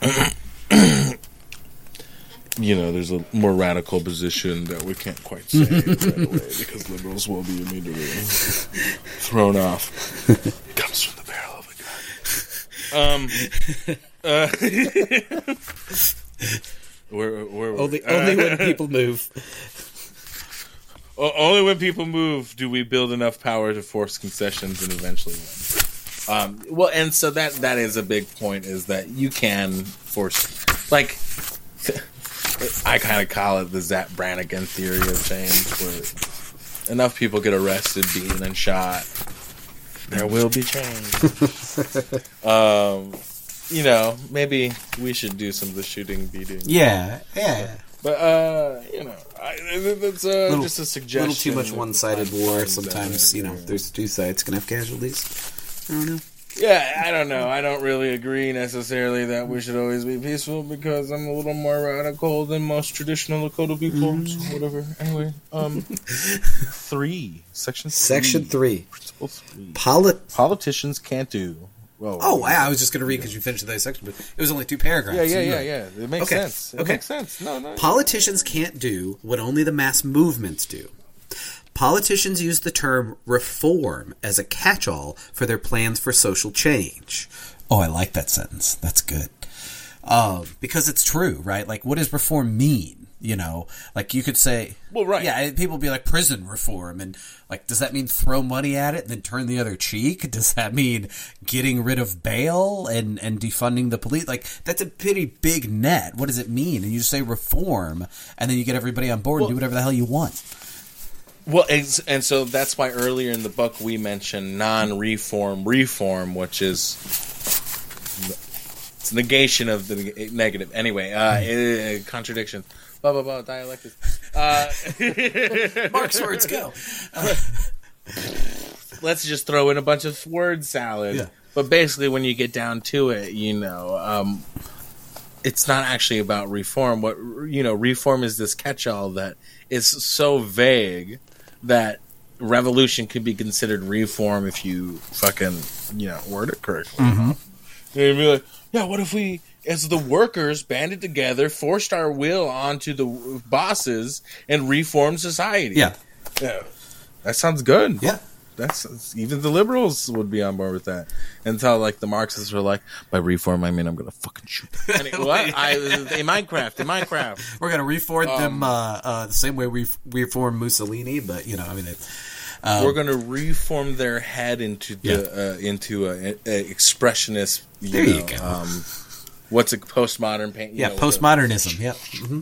you know, there's a more radical position that we can't quite say right away because liberals will be immediately thrown off. Comes from the barrel of a gun. Um, uh, where, where? Only, only when people move. Only when people move do we build enough power to force concessions and eventually win. Um, well, and so that that is a big point is that you can force, like, I kind of call it the Zapp Brannigan theory of change, where enough people get arrested, beaten, and shot, there will be change. um, you know, maybe we should do some of the shooting, beating. Yeah, yeah. But uh, you know, I, that's uh, Little- just a suggestion. A little too much one-sided war. Sometimes that, you know, there's two sides can have casualties. I don't know. Yeah, I don't know. I don't really agree necessarily that we should always be peaceful because I'm a little more radical than most traditional Lakota people. Mm-hmm. So whatever. Anyway, um, three section three, Section three. principle three. Polit. Politicians can't do. Whoa. Oh, wow, I was just going to read because you finished that section, but it was only two paragraphs. Yeah, yeah, You yeah, yeah. It makes Okay, sense. It okay. makes sense. No, no. Politicians can't do what only the mass movements do. Politicians use the term reform as a catch all for their plans for social change. Oh, I like that sentence. That's good. Um, because it's true, right? Like, what does reform mean? You know, like you could say, Well, right. Yeah, people be like prison reform, and like, does that mean throw money at it and then turn the other cheek? Does that mean getting rid of bail and and defunding the police? Like, that's a pretty big net. What does it mean? And you just say reform, and then you get everybody on board and do whatever the hell you want. Well, and so that's why earlier in the book we mentioned non-reform reform, which is it's negation of the negative. Anyway, uh, eh, contradiction. Blah blah blah. Dialectics. Uh, Mark's words go. let's just throw in a bunch of word salad. Yeah. But basically, when you get down to it, you know, um, it's not actually about reform. What you know, reform is this catch-all that is so vague that revolution could be considered reform if you fucking you know word it correctly. Mm-hmm. You'd be like, yeah, what if we, as the workers, banded together, forced our will onto the bosses, and reformed society? Yeah, Yeah. That sounds good. yeah. That's even the liberals would be on board with that. Until like the Marxists were like, by reform I mean I'm gonna fucking shoot. Them. And it- what? I, in Minecraft, in Minecraft. We're gonna reform Um, them uh, uh, the same way we reform Mussolini, but you know, I mean, it, we're gonna reform their head into the uh, into a, a expressionist. You There you go. Um, what's a postmodern paint? you yeah, know, postmodernism. Yeah, hmm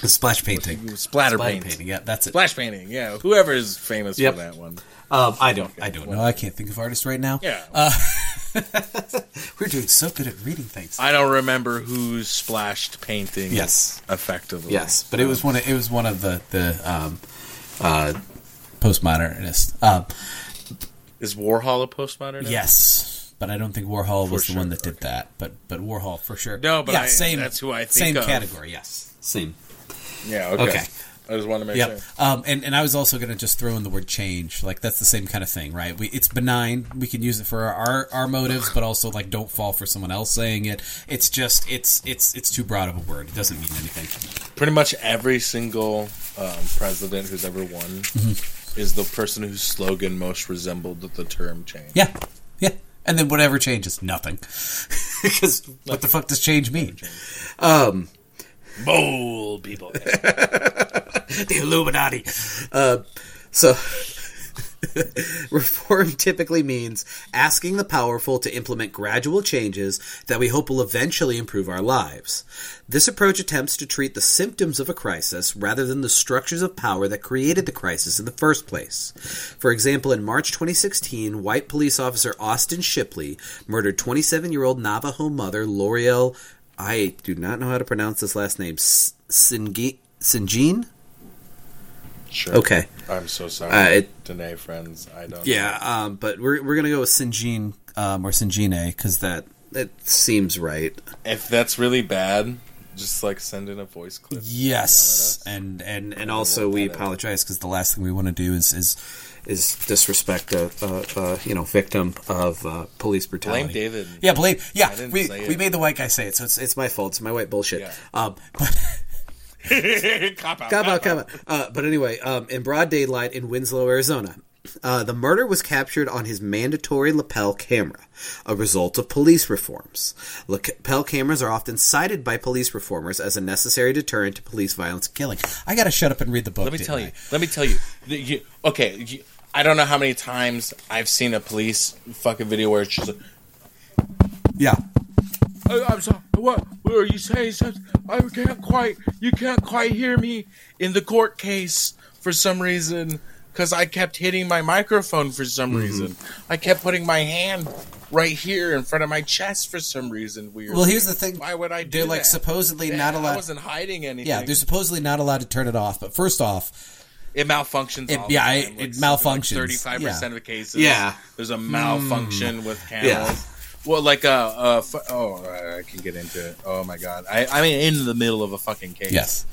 the splash painting. splatter Splatter paint. painting. Yeah, that's it. Splash painting, yeah. Whoever is famous Yep. for that one. Um, I don't. I don't know. I can't think of artists right now. Yeah. Uh, we're doing so good at reading things. I don't remember who splashed painting. Yes. effectively. Yes, but it was one. Of, it was one of the the um, uh, postmodernists. Um, Is Warhol a postmodernist? yes, but I don't think Warhol was the sure, one that did that. But but Warhol for sure. No, but yeah, I- same. that's who I think same of. category. Yes, same. Yeah. Okay. Okay. I just want to make Yep. sure. Um, and, and I was also going to just throw in the word change. Like, that's the same kind of thing, right? We, it's benign. We can use it for our, our motives, but also, like, don't fall for someone else saying it. It's just, it's, it's, it's too broad of a word. It doesn't mean anything. Pretty much every single um, president who's ever won Mm-hmm. is the person whose slogan most resembled the term change. Yeah. Yeah. And then whatever changes, nothing. Because what the fuck does change mean? Um, Bold people. the Illuminati. Uh, so, reform typically means asking the powerful to implement gradual changes that we hope will eventually improve our lives. This approach attempts to treat the symptoms of a crisis rather than the structures of power that created the crisis in the first place. For example, in March 2016, white police officer Austin Shipley murdered 27 year old Navajo mother Loreal. I do not know how to pronounce this last name. Sinjin? Sure. Okay. I'm so sorry. Uh, it- Danae friends. I don't. Yeah, um, but we're we're gonna go with Sinjin um, or Sinjine because that that seems right. If that's really bad, just like send in a voice clip. Yes, and and and also we apologize because the last thing we want to do is is is disrespect a, a, a you know victim of uh, police brutality. Blame David. Yeah, blame. Yeah, we we made the white guy say it, so it's it's my fault. It's my white bullshit. Yeah. Um, but cop out. Come out, come out. Uh, but anyway, um, in broad daylight in Winslow, Arizona, uh, the murder was captured on his mandatory lapel camera, a result of police reforms. Lapel cameras are often cited by police reformers as a necessary deterrent to police violence and killing. I gotta shut up and read the book. Let me tell I? you. Let me tell you. The- you- okay, you, I don't know how many times I've seen a police fucking video where it's just. Like, Yeah. "Oh, I'm sorry. What? What are you saying? I can't quite. You can't quite hear me in the court case for some reason because I kept hitting my microphone for some Mm-hmm. reason. I kept putting my hand right here in front of my chest for some reason. Weird. Well, here's the thing. Why would I do They're like that? supposedly Yeah, not allowed. I wasn't hiding anything. Yeah, they're supposedly not allowed to turn it off. But first off, It malfunctions. It- all the yeah, time. it- it malfunctions. Thirty-five percent of the cases. Yeah. There's a malfunction with cameras. Yeah. Well, like uh, uh fu- oh, I can get into it. Oh my god, I I mean, in the middle of a fucking case. yes.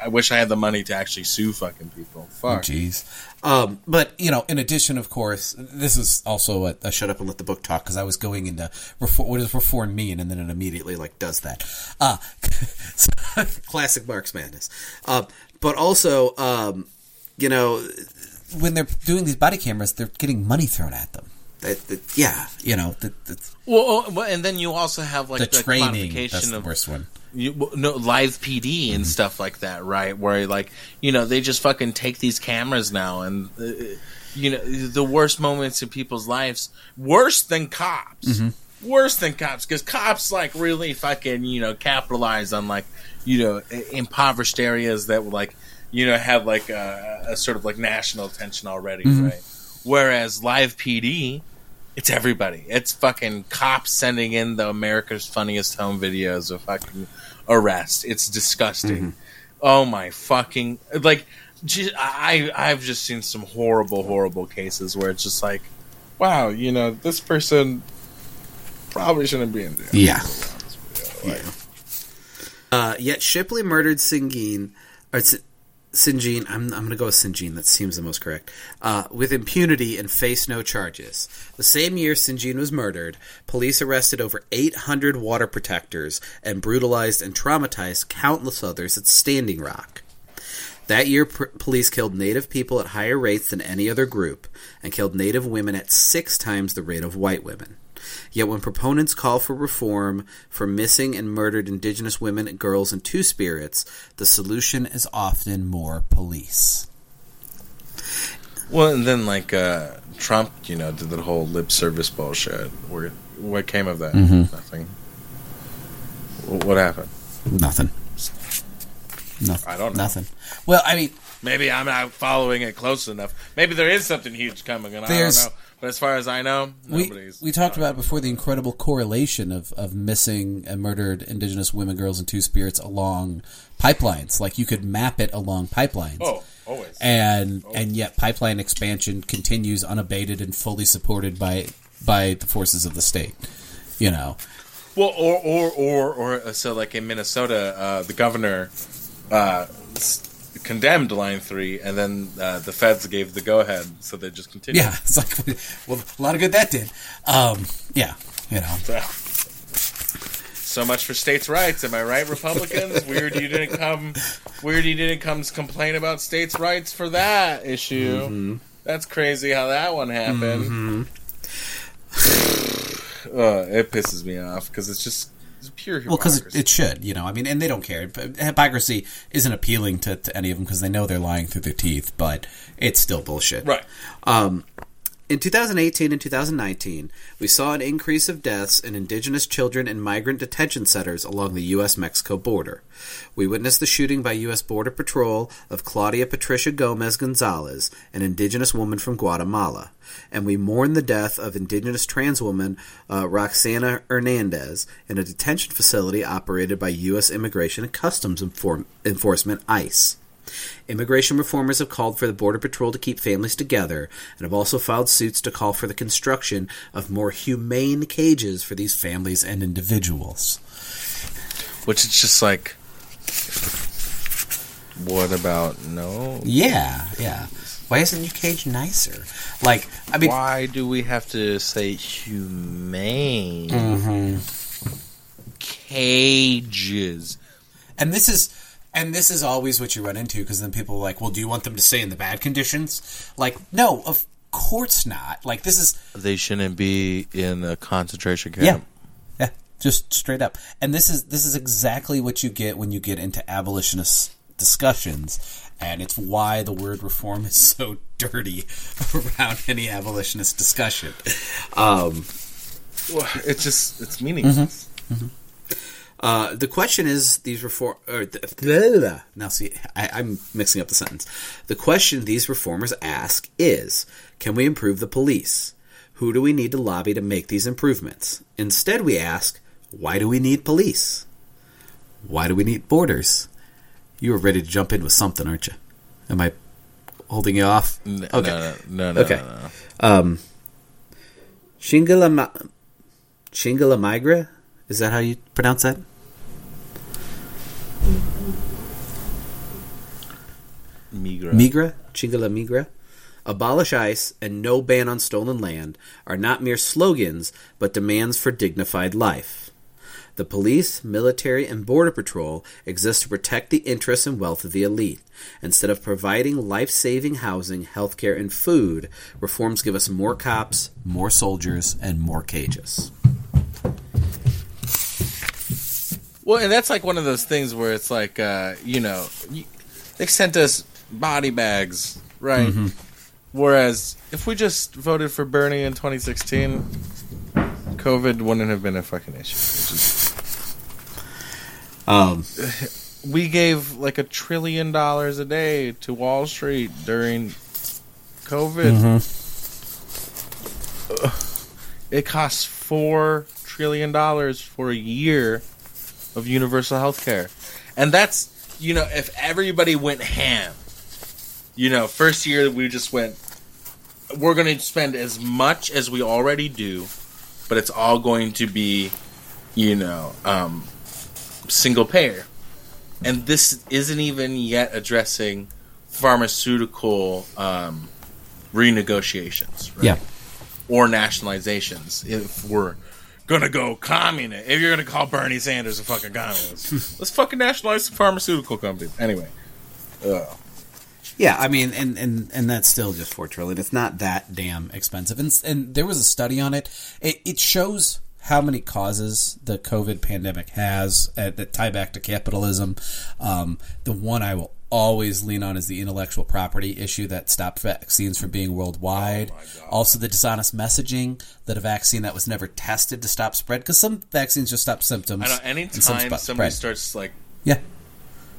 I wish I had the money to actually sue fucking people. Fuck. Jeez. Um, but you know, in addition, of course, this is also a, a shut up and let the book talk because I was going into reform, what does reform mean, and then it immediately like does that. Uh, classic Marx madness. Uh, but also, um, you know, when they're doing these body cameras, they're getting money thrown at them. That, that- yeah, you know, that, that's Well, oh, well, and then you also have like the, the, training. quantification That's the of worst one. you, no live PD and stuff like that, right? Where like you know they just fucking take these cameras now, and uh, you know the worst moments in people's lives, worse than cops, worse than cops, because cops like really fucking you know capitalize on like you know impoverished areas that would like you know have like a, a sort of like national attention already, right? Whereas live PD, it's everybody. It's fucking cops sending in the America's Funniest Home videos of fucking arrest. It's disgusting. Oh my fucking like. ju- I I've just seen some horrible horrible cases where it's just like, wow, you know, this person probably shouldn't be in there. Yeah. Uh, yet Shipley murdered Singin, or S- Sinjin. I'm, I'm going to go with Sinjin. That seems the most correct. Uh, with impunity and face no charges. The same year Sinjin was murdered, police arrested over 800 water protectors and brutalized and traumatized countless others at Standing Rock. That year, pr- police killed Native people at higher rates than any other group, and killed Native women at six times the rate of white women. Yet when proponents call for reform for missing and murdered indigenous women, and girls, and two spirits, The solution is often more police. Well, and then like uh, Trump, you know, did the whole lip service bullshit. Where what came of that? Nothing. What happened? Nothing. Nothing. I don't know. Nothing. Well, I mean, Maybe I'm not following it close enough. Maybe there is something huge coming, and I don't know. But as far as I know, we, nobody's. we talked about before the incredible correlation of, of missing and murdered indigenous women, girls, and two spirits along pipelines. Like you could map it along pipelines. Oh, always. and and yet pipeline expansion continues unabated and fully supported by by the forces of the state. You know, Well, or or or or uh, so like in Minnesota, uh, the governor uh, condemned Line Three, and then uh, the feds gave the go ahead, so they just continued. yeah, it's like well, a lot of good that did. Um, yeah, you know, So, so much for states' rights. Am I right, Republicans? Weird you didn't come. Weird you didn't come to complain about states' rights for that issue. Mm-hmm. That's crazy how that one happened. uh, it pisses me off because it's just it's pure well, because it, it should, you know. I mean, and they don't care. Hypocrisy isn't appealing to, to any of them because they know they're lying through their teeth. But it's still bullshit. right. Um, in 2018 and 2019, we saw an increase of deaths in indigenous children in migrant detention centers along the U.S. Mexico border. We witnessed the shooting by U.S. Border Patrol of Claudia Patricia Gomez Gonzalez, an indigenous woman from Guatemala. And we mourn the death of indigenous trans woman uh, Roxana Hernandez in a detention facility operated by U.S. Immigration and Customs Enfor- Enforcement, ICE. Immigration reformers have called for the Border Patrol to keep families together and have also filed suits to call for the construction of more humane cages for these Families and individuals. Which is just like, what about no? Yeah, yeah. Why isn't your cage nicer? Like, I mean, Why do we have to say humane Mm-hmm. cages? and this is and this is always what you run into because then people are like, well, do you want them to stay in the bad conditions? Like, no, of course not. Like, this is They shouldn't be in a concentration camp. yeah, yeah, just straight up. And this is this is exactly what you get when you get into abolitionist discussions, and it's why the word reform is so dirty around any abolitionist discussion. Um, Well, it's just it's meaningless. Uh, the question is these reform. Or th- blah, blah. Now, see, I, I'm mixing up the sentence. The question these reformers ask is: Can we improve the police? Who do we need to lobby to make these improvements? Instead, we ask: Why do we need police? Why do we need borders? You were ready to jump in with something, aren't you? Am I holding you off? N- Okay. No, no, no, Okay. no, no. Um, Shingala Shingala Migra? Is that how you pronounce that? Migra. Migra? Chingala Migra? Abolish ICE and no ban on stolen land are not mere slogans, but demands for dignified life. The police, military, and border patrol exist to protect the interests and wealth of the elite. Instead of providing life saving housing, healthcare, and food, reforms give us more cops, more soldiers and more cages. Well, and that's like one of those things where it's like, uh, you know, they sent us body bags, right? Mm-hmm. Whereas if we just voted for Bernie in 2016, COVID wouldn't have been a fucking issue. Just- Um, we gave like a trillion dollars a day to Wall Street during COVID. Mm-hmm. It costs four trillion dollars for a year of universal health care. And that's you know, if everybody went ham, you know, first year we just went we're gonna spend as much as we already do, but it's all going to be, you know, um single payer. And this isn't even yet addressing pharmaceutical um, renegotiations, right? Yeah. Or nationalizations. If we're gonna go communist, if you're gonna call Bernie Sanders a fucking communist, let's fucking nationalize the pharmaceutical companies. Anyway, ugh. Yeah, I mean, and, and, and that's still just four trillion. It's not that damn expensive. And and there was a study on it. It, it shows how many causes the COVID pandemic has uh, that tie back to capitalism. Um, the one I will always lean on is the intellectual property issue that stopped vaccines from being worldwide. also, the dishonest messaging that a vaccine that was never tested to stop spread because some vaccines just stop symptoms. I know. some Anytime sp- somebody spread. starts like, yeah.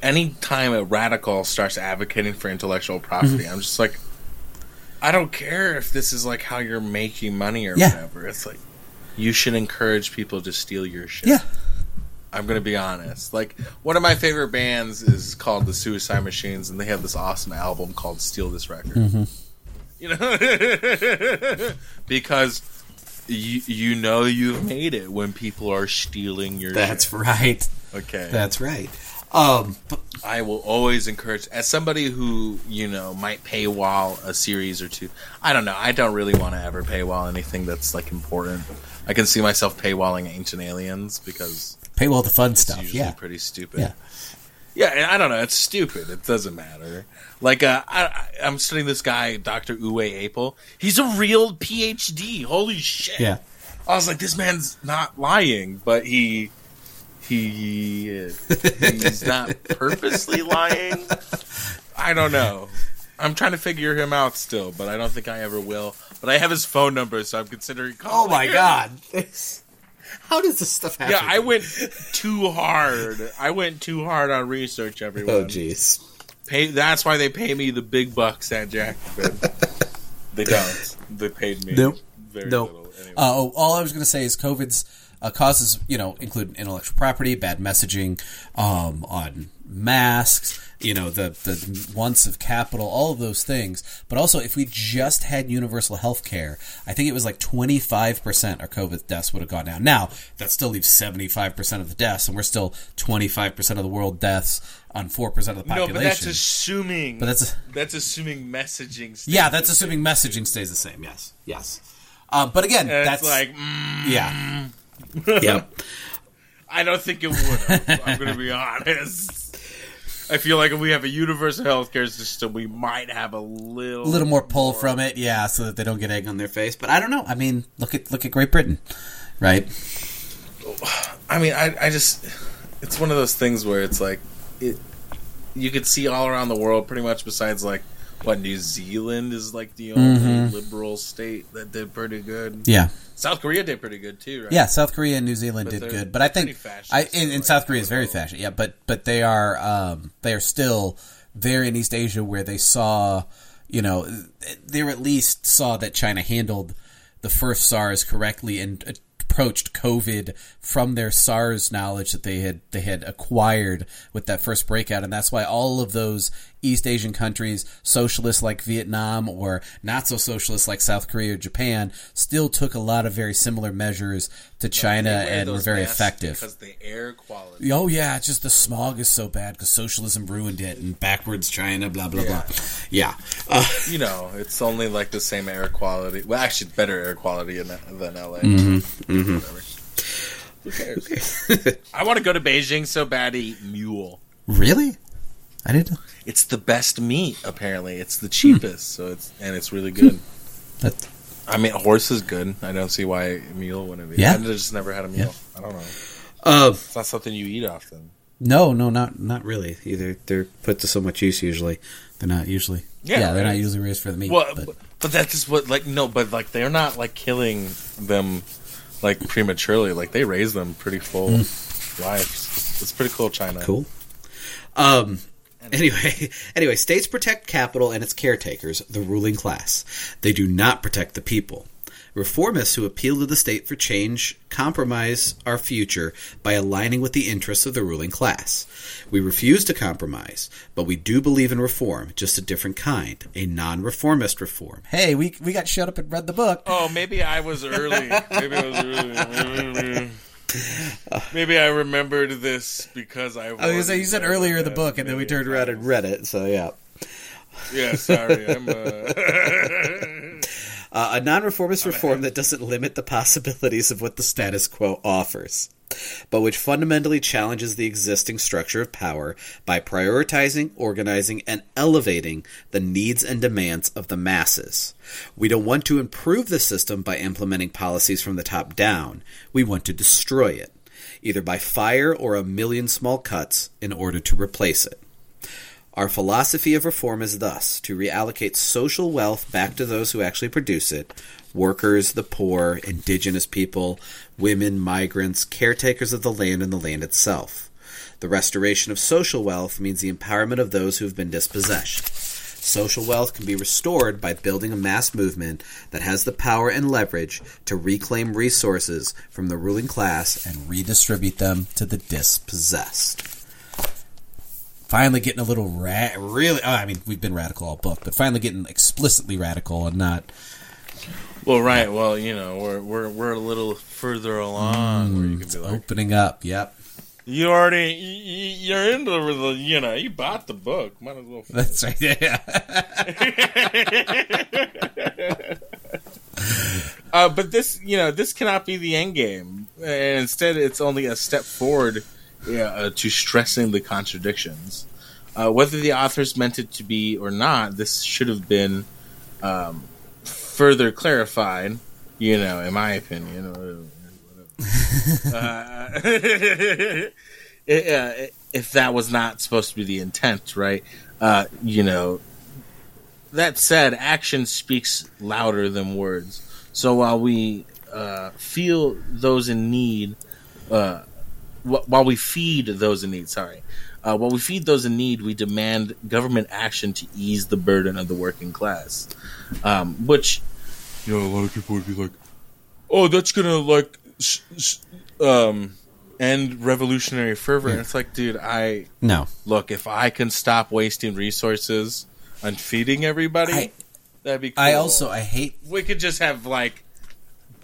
anytime a radical starts advocating for intellectual property, Mm-hmm. I'm just like, I don't care if this is like how you're making money or Yeah. whatever. It's like you should encourage people to steal your shit. Yeah. I'm gonna be honest. Like one of my favorite bands is called the Suicide Machines, and they have this awesome album called "Steal This Record." Mm-hmm. You know, because you you know you've made it when people are stealing your. That's shit. right. okay. That's right. Um, but I will always encourage, as somebody who you know might paywall a series or two. I don't know. I don't really want to ever paywall anything that's like important. I can see myself paywalling Ancient Aliens because paywall the fun stuff. usually Yeah. pretty stupid. Yeah. Yeah, I don't know. It's stupid. It doesn't matter. Like, uh, I, I'm studying this guy, Dr. Uwe Apel. He's a real PhD. Holy shit. Yeah. I was like, this man's not lying, but he he he's not purposely lying. I don't know. I'm trying to figure him out still, but I don't think I ever will. But I have his phone number, so I'm considering calling. Oh my him. god. How does this stuff happen? Yeah, I went too hard. I went too hard on research. Everyone. Oh jeez. Pay, that's why they pay me the big bucks at Jacksonville. they don't. They paid me Nope. very Nope. little. Anyway. Uh, oh, all I was going to say is COVID's uh, causes, you know, include intellectual property, bad messaging um, on masks, you know, the the wants of capital, all of those things. But also, if we just had universal health care, I think it was like 25% our COVID deaths would have gone down. Now, that still leaves 75% of the deaths, and we're still 25% of the world deaths on 4% of the population. no, population. but that's assuming. But that's- that's assuming messaging. stays yeah, that's the same. assuming messaging stays the same. Yes. Yes. Uh, but again, And that's it's like mm, yeah. yep. I don't think it would. I'm going to be honest. I feel like if we have a universal healthcare system, we might have a little, a little more pull from it, yeah, so that they don't get egg on their face. But I don't know. I mean, look at look at Great Britain, right? I mean, I, I just, it's one of those things where it's like, it, you could see all around the world, pretty much. Besides, like, what New Zealand is like the only liberal state that did pretty good. Yeah, South Korea did pretty good too, right? yeah. South Korea and New Zealand But did good, but I think I in, like, South Korea is very fascist. Yeah, but but they are um, they are still there in East Asia where they saw, you know, they at least saw that China handled the first SARS correctly and approached COVID from their SARS knowledge that they had they had acquired with that first breakout, and that's why all of those East Asian countries, socialists like Vietnam or not so socialists like South Korea or Japan, still took a lot of very similar measures to China and were very effective. because the air quality. Oh yeah, it's just the smog is so bad because socialism ruined it and backwards China, blah blah blah. Yeah, uh, You know, it's only like the same air quality. Well, actually, better air quality in, than LA. Mm-hmm. Whatever. Who cares? I want to go to Beijing so bad to eat mule. really? I didn't. It's the best meat. Apparently, it's the cheapest. So it's and it's really good. I mean, horse is good. I don't see why a mule wouldn't be. Yeah. I just never had a mule. I don't know. Uh, It's not something you eat often. no, no, not not really. Either they're put to so much use. Usually, they're not usually. Yeah, Yeah, they're not usually raised for the meat. Well, but- but, that's just what like no, but like they're not like killing them like prematurely. Like they raise them pretty full lives. It's pretty cool, China. Cool. Um. Anyway, anyway, states protect capital and its caretakers, the ruling class. They do not protect the people. Reformists who appeal to the state for change compromise our future by aligning with the interests of the ruling class. We refuse to compromise, but we do believe in reform, just a different kind, a non-reformist reform. Hey, we we got shut up and read the book. Oh, maybe I was early. Maybe I was early. Maybe I remembered this because I. I was say you said earlier in the book, and then we turned around and read it. So yeah. Yeah, sorry. I'm. Uh... Uh, a non-reformist reform that doesn't limit the possibilities of what the status quo offers, but which fundamentally challenges the existing structure of power by prioritizing, organizing, and elevating the needs and demands of the masses. We don't want to improve the system by implementing policies from the top down. We want to destroy it, either by fire or a million small cuts in order to replace it. Our philosophy of reform is thus to reallocate social wealth back to those who actually produce it workers, the poor, indigenous people, women, migrants, caretakers of the land and the land itself. The restoration of social wealth means the empowerment of those who have been dispossessed. Social wealth can be restored by building a mass movement that has the power and leverage to reclaim resources from the ruling class and redistribute them to the dispossessed finally getting a little ra- really oh, i mean we've been radical all book but finally getting explicitly radical and not Well, right. Well, you know, we're we're we're a little further along where you can be like, opening up yep you already you, you- you're into the you know you bought the book. Might as well. that's right yeah Uh, but this, you know, this cannot be the end game. And instead, it's only a step forward yeah, uh, to stressing the contradictions. Uh, whether the authors meant it to be or not, this should have been um, further clarified. You know, in my opinion. whatever. uh, it, uh, if that was not supposed to be the intent, right? Uh, you know, that said, action speaks louder than words. So while we uh, feel those in need, uh, wh- while we feed those in need, sorry, uh, while we feed those in need, we demand government action to ease the burden of the working class. Um, which, you know, a lot of people would be like, "Oh, that's gonna like s- s- um, end revolutionary fervor." And it's like, dude, I no look if I can stop wasting resources on feeding everybody, I- that'd be. cool. i also i hate we could just have like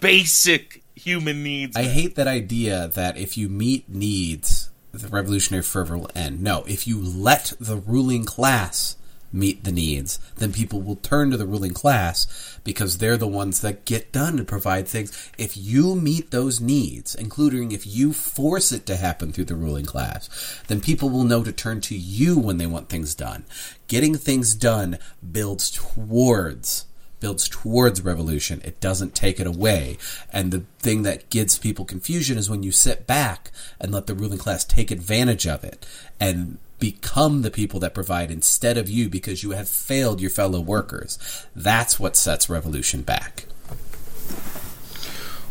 basic human needs. i hate that idea that if you meet needs the revolutionary fervor will end no if you let the ruling class meet the needs then people will turn to the ruling class because they're the ones that get done and provide things if you meet those needs including if you force it to happen through the ruling class then people will know to turn to you when they want things done getting things done builds towards builds towards revolution. It doesn't take it away. And the thing that gives people confusion is when you sit back and let the ruling class take advantage of it and become the people that provide instead of you because you have failed your fellow workers. That's what sets revolution back.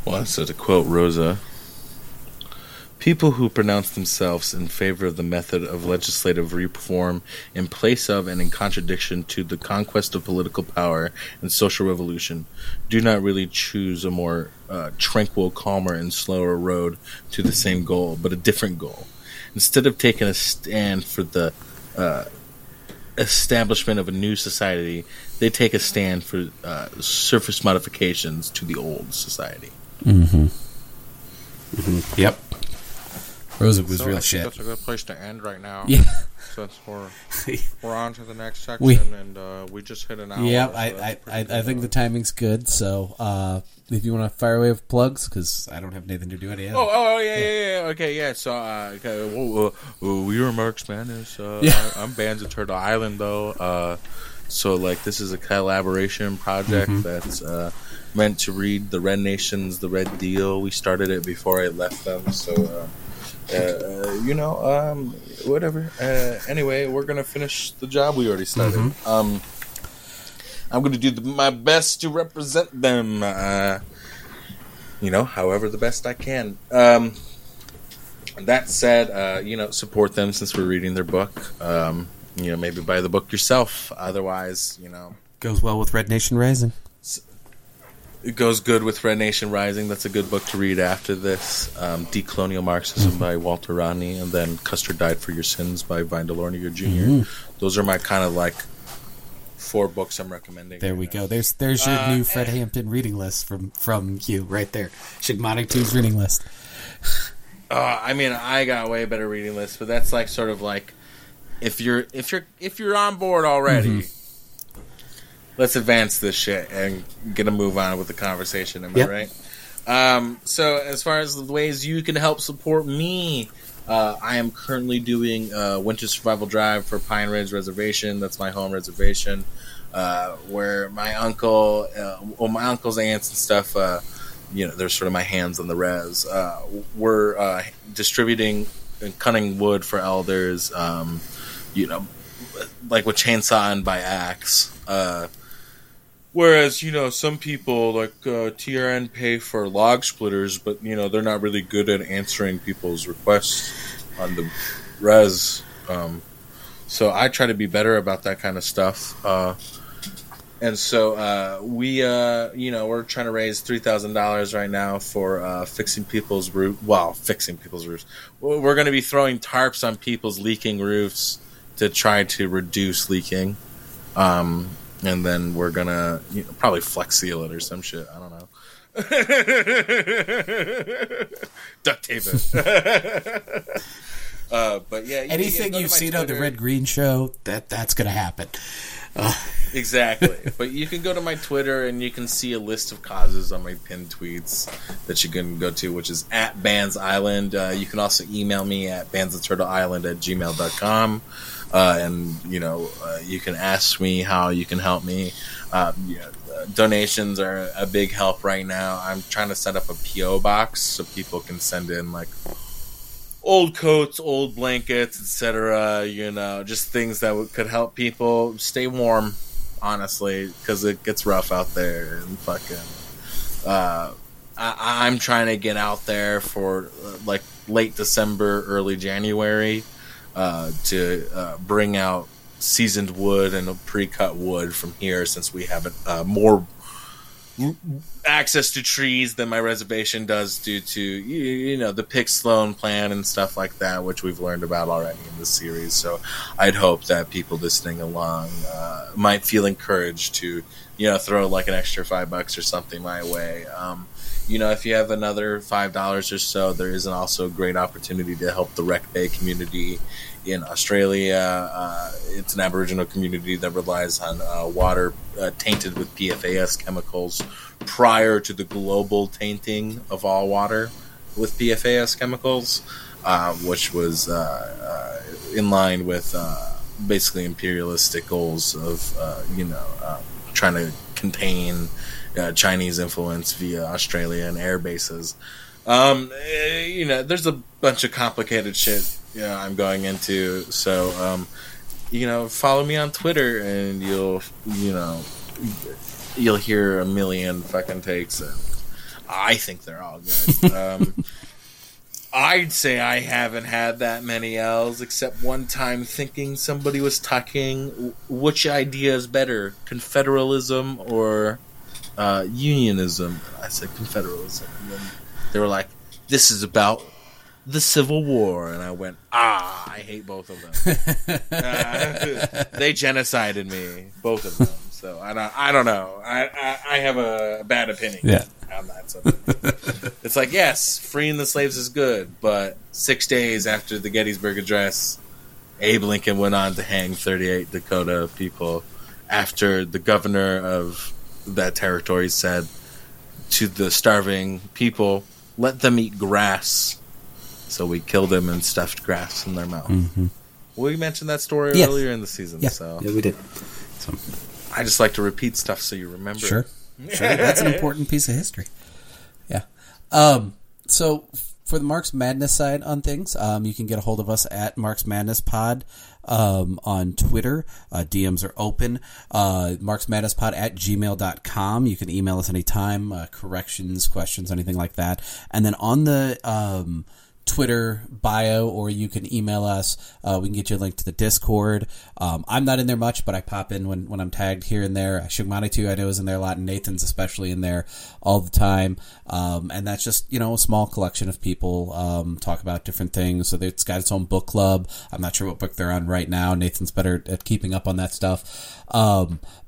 Well, so to quote Rosa, people who pronounce themselves in favor of the method of legislative reform in place of and in contradiction to the conquest of political power and social revolution do not really choose a more uh, tranquil, calmer, and slower road to the same goal, but a different goal. Instead of taking a stand for the uh, establishment of a new society, they take a stand for uh, surface modifications to the old society. Mm-hmm. Mm-hmm. Yep. Rosa was So real think shit. That's a good place to end right now. Yeah. Since we're we're on to the next section, We- and uh, we just hit an hour. Yeah, so I, I, I, I think the timing's good. So uh, if you want to fire away with plugs, because I don't have anything to do any Oh, oh, yeah, yeah, yeah. Okay, yeah. So, uh, okay, well, uh, uh, we are Marx Madness. Uh, Yeah. I, am Bands of Turtle Island, though. Uh, so, like, this is a collaboration project that's uh, meant to read the Red Nations, the Red Deal. We started it before I left them, so uh, uh, you know, um, whatever. Uh, anyway, we're gonna finish the job we already started. Mm-hmm. Um, I'm gonna do the, my best to represent them. Uh, you know, however the best I can. Um, that said, uh, you know, support them since we're reading their book. Um, you know, maybe buy the book yourself. Otherwise, you know, Goes well with Red Nation Rising. It goes good with Red Nation Rising. That's a good book to read after this. Um, Decolonial Marxism mm-hmm. by Walter Rodney, and then Custer Died for Your Sins by Vine Deloria junior mm-hmm. Those are my kind of like four books I'm recommending. There we go. There's there's your uh, new eh. Fred Hampton reading list from from you right there. Shigmonic 2's reading list. Uh, I mean, I got way better reading lists, but that's like sort of like if you're if you're if you're on board already. Mm-hmm. Let's advance this shit and get a move on with the conversation. Am Yep. I right? Um, so, as far as the ways you can help support me, uh, I am currently doing uh, Winter Survival Drive for Pine Ridge Reservation. That's my home reservation, uh, where my uncle, uh, well, my uncle's aunts and stuff. Uh, you know, they're sort of my hands on the res. Uh, we're uh, distributing and cutting wood for elders. Um, you know, like with chainsaw and by axe. Whereas you know some people like uh, TRN pay for log splitters, but you know they're not really good at answering people's requests on the res. Um, so I try to be better about that kind of stuff. Uh, and so uh, we, uh, you know, we're trying to raise three thousand dollars right now for uh, fixing people's roof. Well, fixing people's roofs. We're going to be throwing tarps on people's leaking roofs to try to reduce leaking. Um, and then we're gonna you know, probably flex seal it or some shit. I don't know. Duct tape it. uh, but yeah, you- Anything go you've my seen on the Red Green Show, that that's gonna happen. Exactly. but you can go to my Twitter and you can see a list of causes on my pinned tweets that you can go to, which is at Bands Island. Uh, you can also email me at bandsofturtleisland at gmail.com. Uh, and, you know, uh, you can ask me how you can help me. Uh, uh, donations are a big help right now. I'm trying to set up a P.O. box so people can send in, like, old coats, old blankets, etc. You know, just things that would, could help people stay warm. Honestly, because it gets rough out there and fucking. Uh, I, I'm trying to get out there for uh, like late December, early January, uh, to uh, bring out seasoned wood and pre-cut wood from here, since we have uh, more access to trees than my reservation does due to you, you know the Pick Sloan plan and stuff like that, which we've learned about already in the series. So I'd hope that people listening along uh, might feel encouraged to you know throw like an extra five bucks or something my way. Um, you know, if you have another five dollars or so, there is also a great opportunity to help the Wreck Bay community in Australia. Uh, it's an Aboriginal community that relies on uh, water uh, tainted with PFAS chemicals prior to the global tainting of all water with PFAS chemicals, uh, which was uh, uh, in line with uh, basically imperialistic goals of you know uh, trying to contain uh, Chinese influence via Australia and air bases. Um, eh, you know, there's a bunch of complicated shit. You know, I'm going into so um, you know, follow me on Twitter and you'll you know you'll hear a million fucking takes and I think they're all good. um, I'd say I haven't had that many L's except one time thinking somebody was talking which idea is better, confederalism or uh, unionism. I said confederalism. And then they were like, this is about the Civil War. And I went, ah, I hate both of them. Uh, they genocided me, both of them. So I don't, I don't know. I, I, I have a bad opinion Yeah. on that subject. it's like, yes, freeing the slaves is good, but six days after the Gettysburg Address, Abe Lincoln went on to hang 38 Dakota people after the governor of that territory said to the starving people, let them eat grass. So we killed them and stuffed grass in their mouth. We mentioned that story Yes. earlier in the season, Yeah. so Yeah, we did. So, I just like to repeat stuff so you remember. Sure, sure. That's an important piece of history. Yeah. Um. So for the Marx Madness side on things, um, you can get a hold of us at Marx Madness Pod um, on Twitter. Uh, DMs are open. Uh, Marx Madness Pod at gmail.com. You can email us anytime, uh, corrections, questions, anything like that. And then on the um, Twitter bio, or you can email us. Uh, we can get you a link to the Discord. Um, I'm not in there much, but I pop in when, when I'm tagged here and there. Shugmani too, I know is in there a lot, and Nathan's especially in there all the time. Um, and that's just you know a small collection of people um, talk about different things. So it's got its own book club. I'm not sure what book they're on right now. Nathan's better at keeping up on that stuff.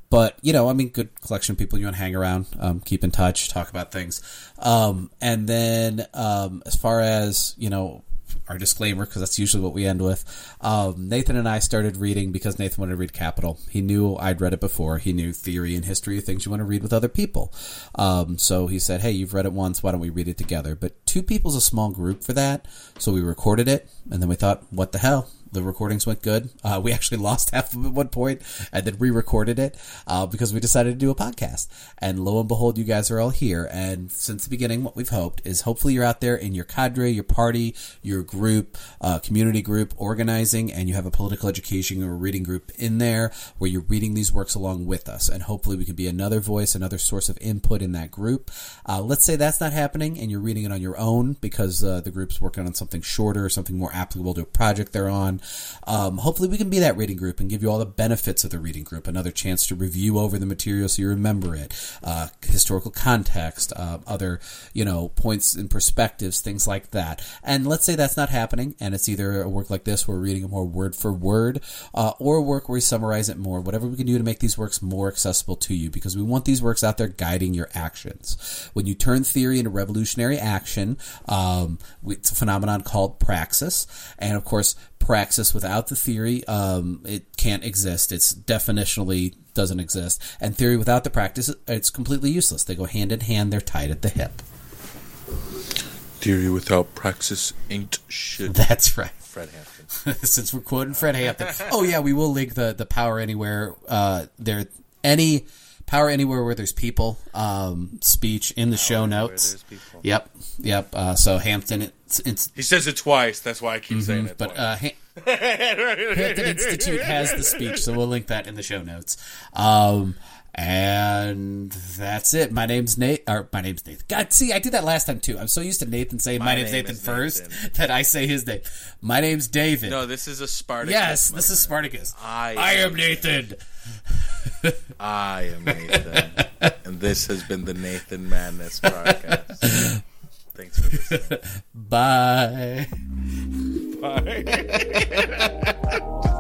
But you know, I mean, good collection of people you want to hang around, um, keep in touch, talk about things, um, and then um, as far as you know, our disclaimer because that's usually what we end with. Um, Nathan and I started reading because Nathan wanted to read Capital. He knew I'd read it before. He knew theory and history of things you want to read with other people. Um, so he said, "Hey, you've read it once. Why don't we read it together?" But two people's a small group for that, so we recorded it, and then we thought, "What the hell? The recordings went good. Uh, we actually lost half of it at one point and then re-recorded it uh, because we decided to do a podcast. And lo and behold, you guys are all here. And since the beginning, what we've hoped is hopefully you're out there in your cadre, your party, your group, uh, community group, organizing, and you have a political education or reading group in there where you're reading these works along with us. And hopefully we can be another voice, another source of input in that group. Uh, let's say that's not happening and you're reading it on your own because uh, the group's working on something shorter, something more applicable to a project they're on. Um, hopefully, we can be that reading group and give you all the benefits of the reading group. Another chance to review over the material so you remember it, uh, historical context, uh, other you know points and perspectives, things like that. And let's say that's not happening, and it's either a work like this where we're reading it more word for word, uh, or a work where we summarize it more. Whatever we can do to make these works more accessible to you, because we want these works out there guiding your actions. When you turn theory into revolutionary action, um, it's a phenomenon called praxis, and of course praxis without the theory, um, it can't exist. It's definitionally doesn't exist. And theory without the practice, it's completely useless. They go hand in hand. They're tied at the hip. Theory without praxis ain't shit. That's right. Fred Hampton. Since we're quoting Fred Hampton. Oh yeah, we will link the the Power Anywhere. Uh, there any Power Anywhere where there's people um, speech in the Power show notes. Yep, yep. Uh, so Hampton, it's, it's, he says it twice. That's why I keep mm-hmm, saying it. But uh, ha- Hampton Institute has the speech, so we'll link that in the show notes. Um, and that's it. My name's Nate. Or my name's Nathan. God, see, I did that last time too. I'm so used to Nathan saying my, my name's name Nathan first Nathan. that I say his name. My name's David. No, this is a Spartacus. Yes, this is Spartacus. I, I am Nathan. I am Nathan, and this has been the Nathan Madness podcast. Thanks for listening. Bye. Bye.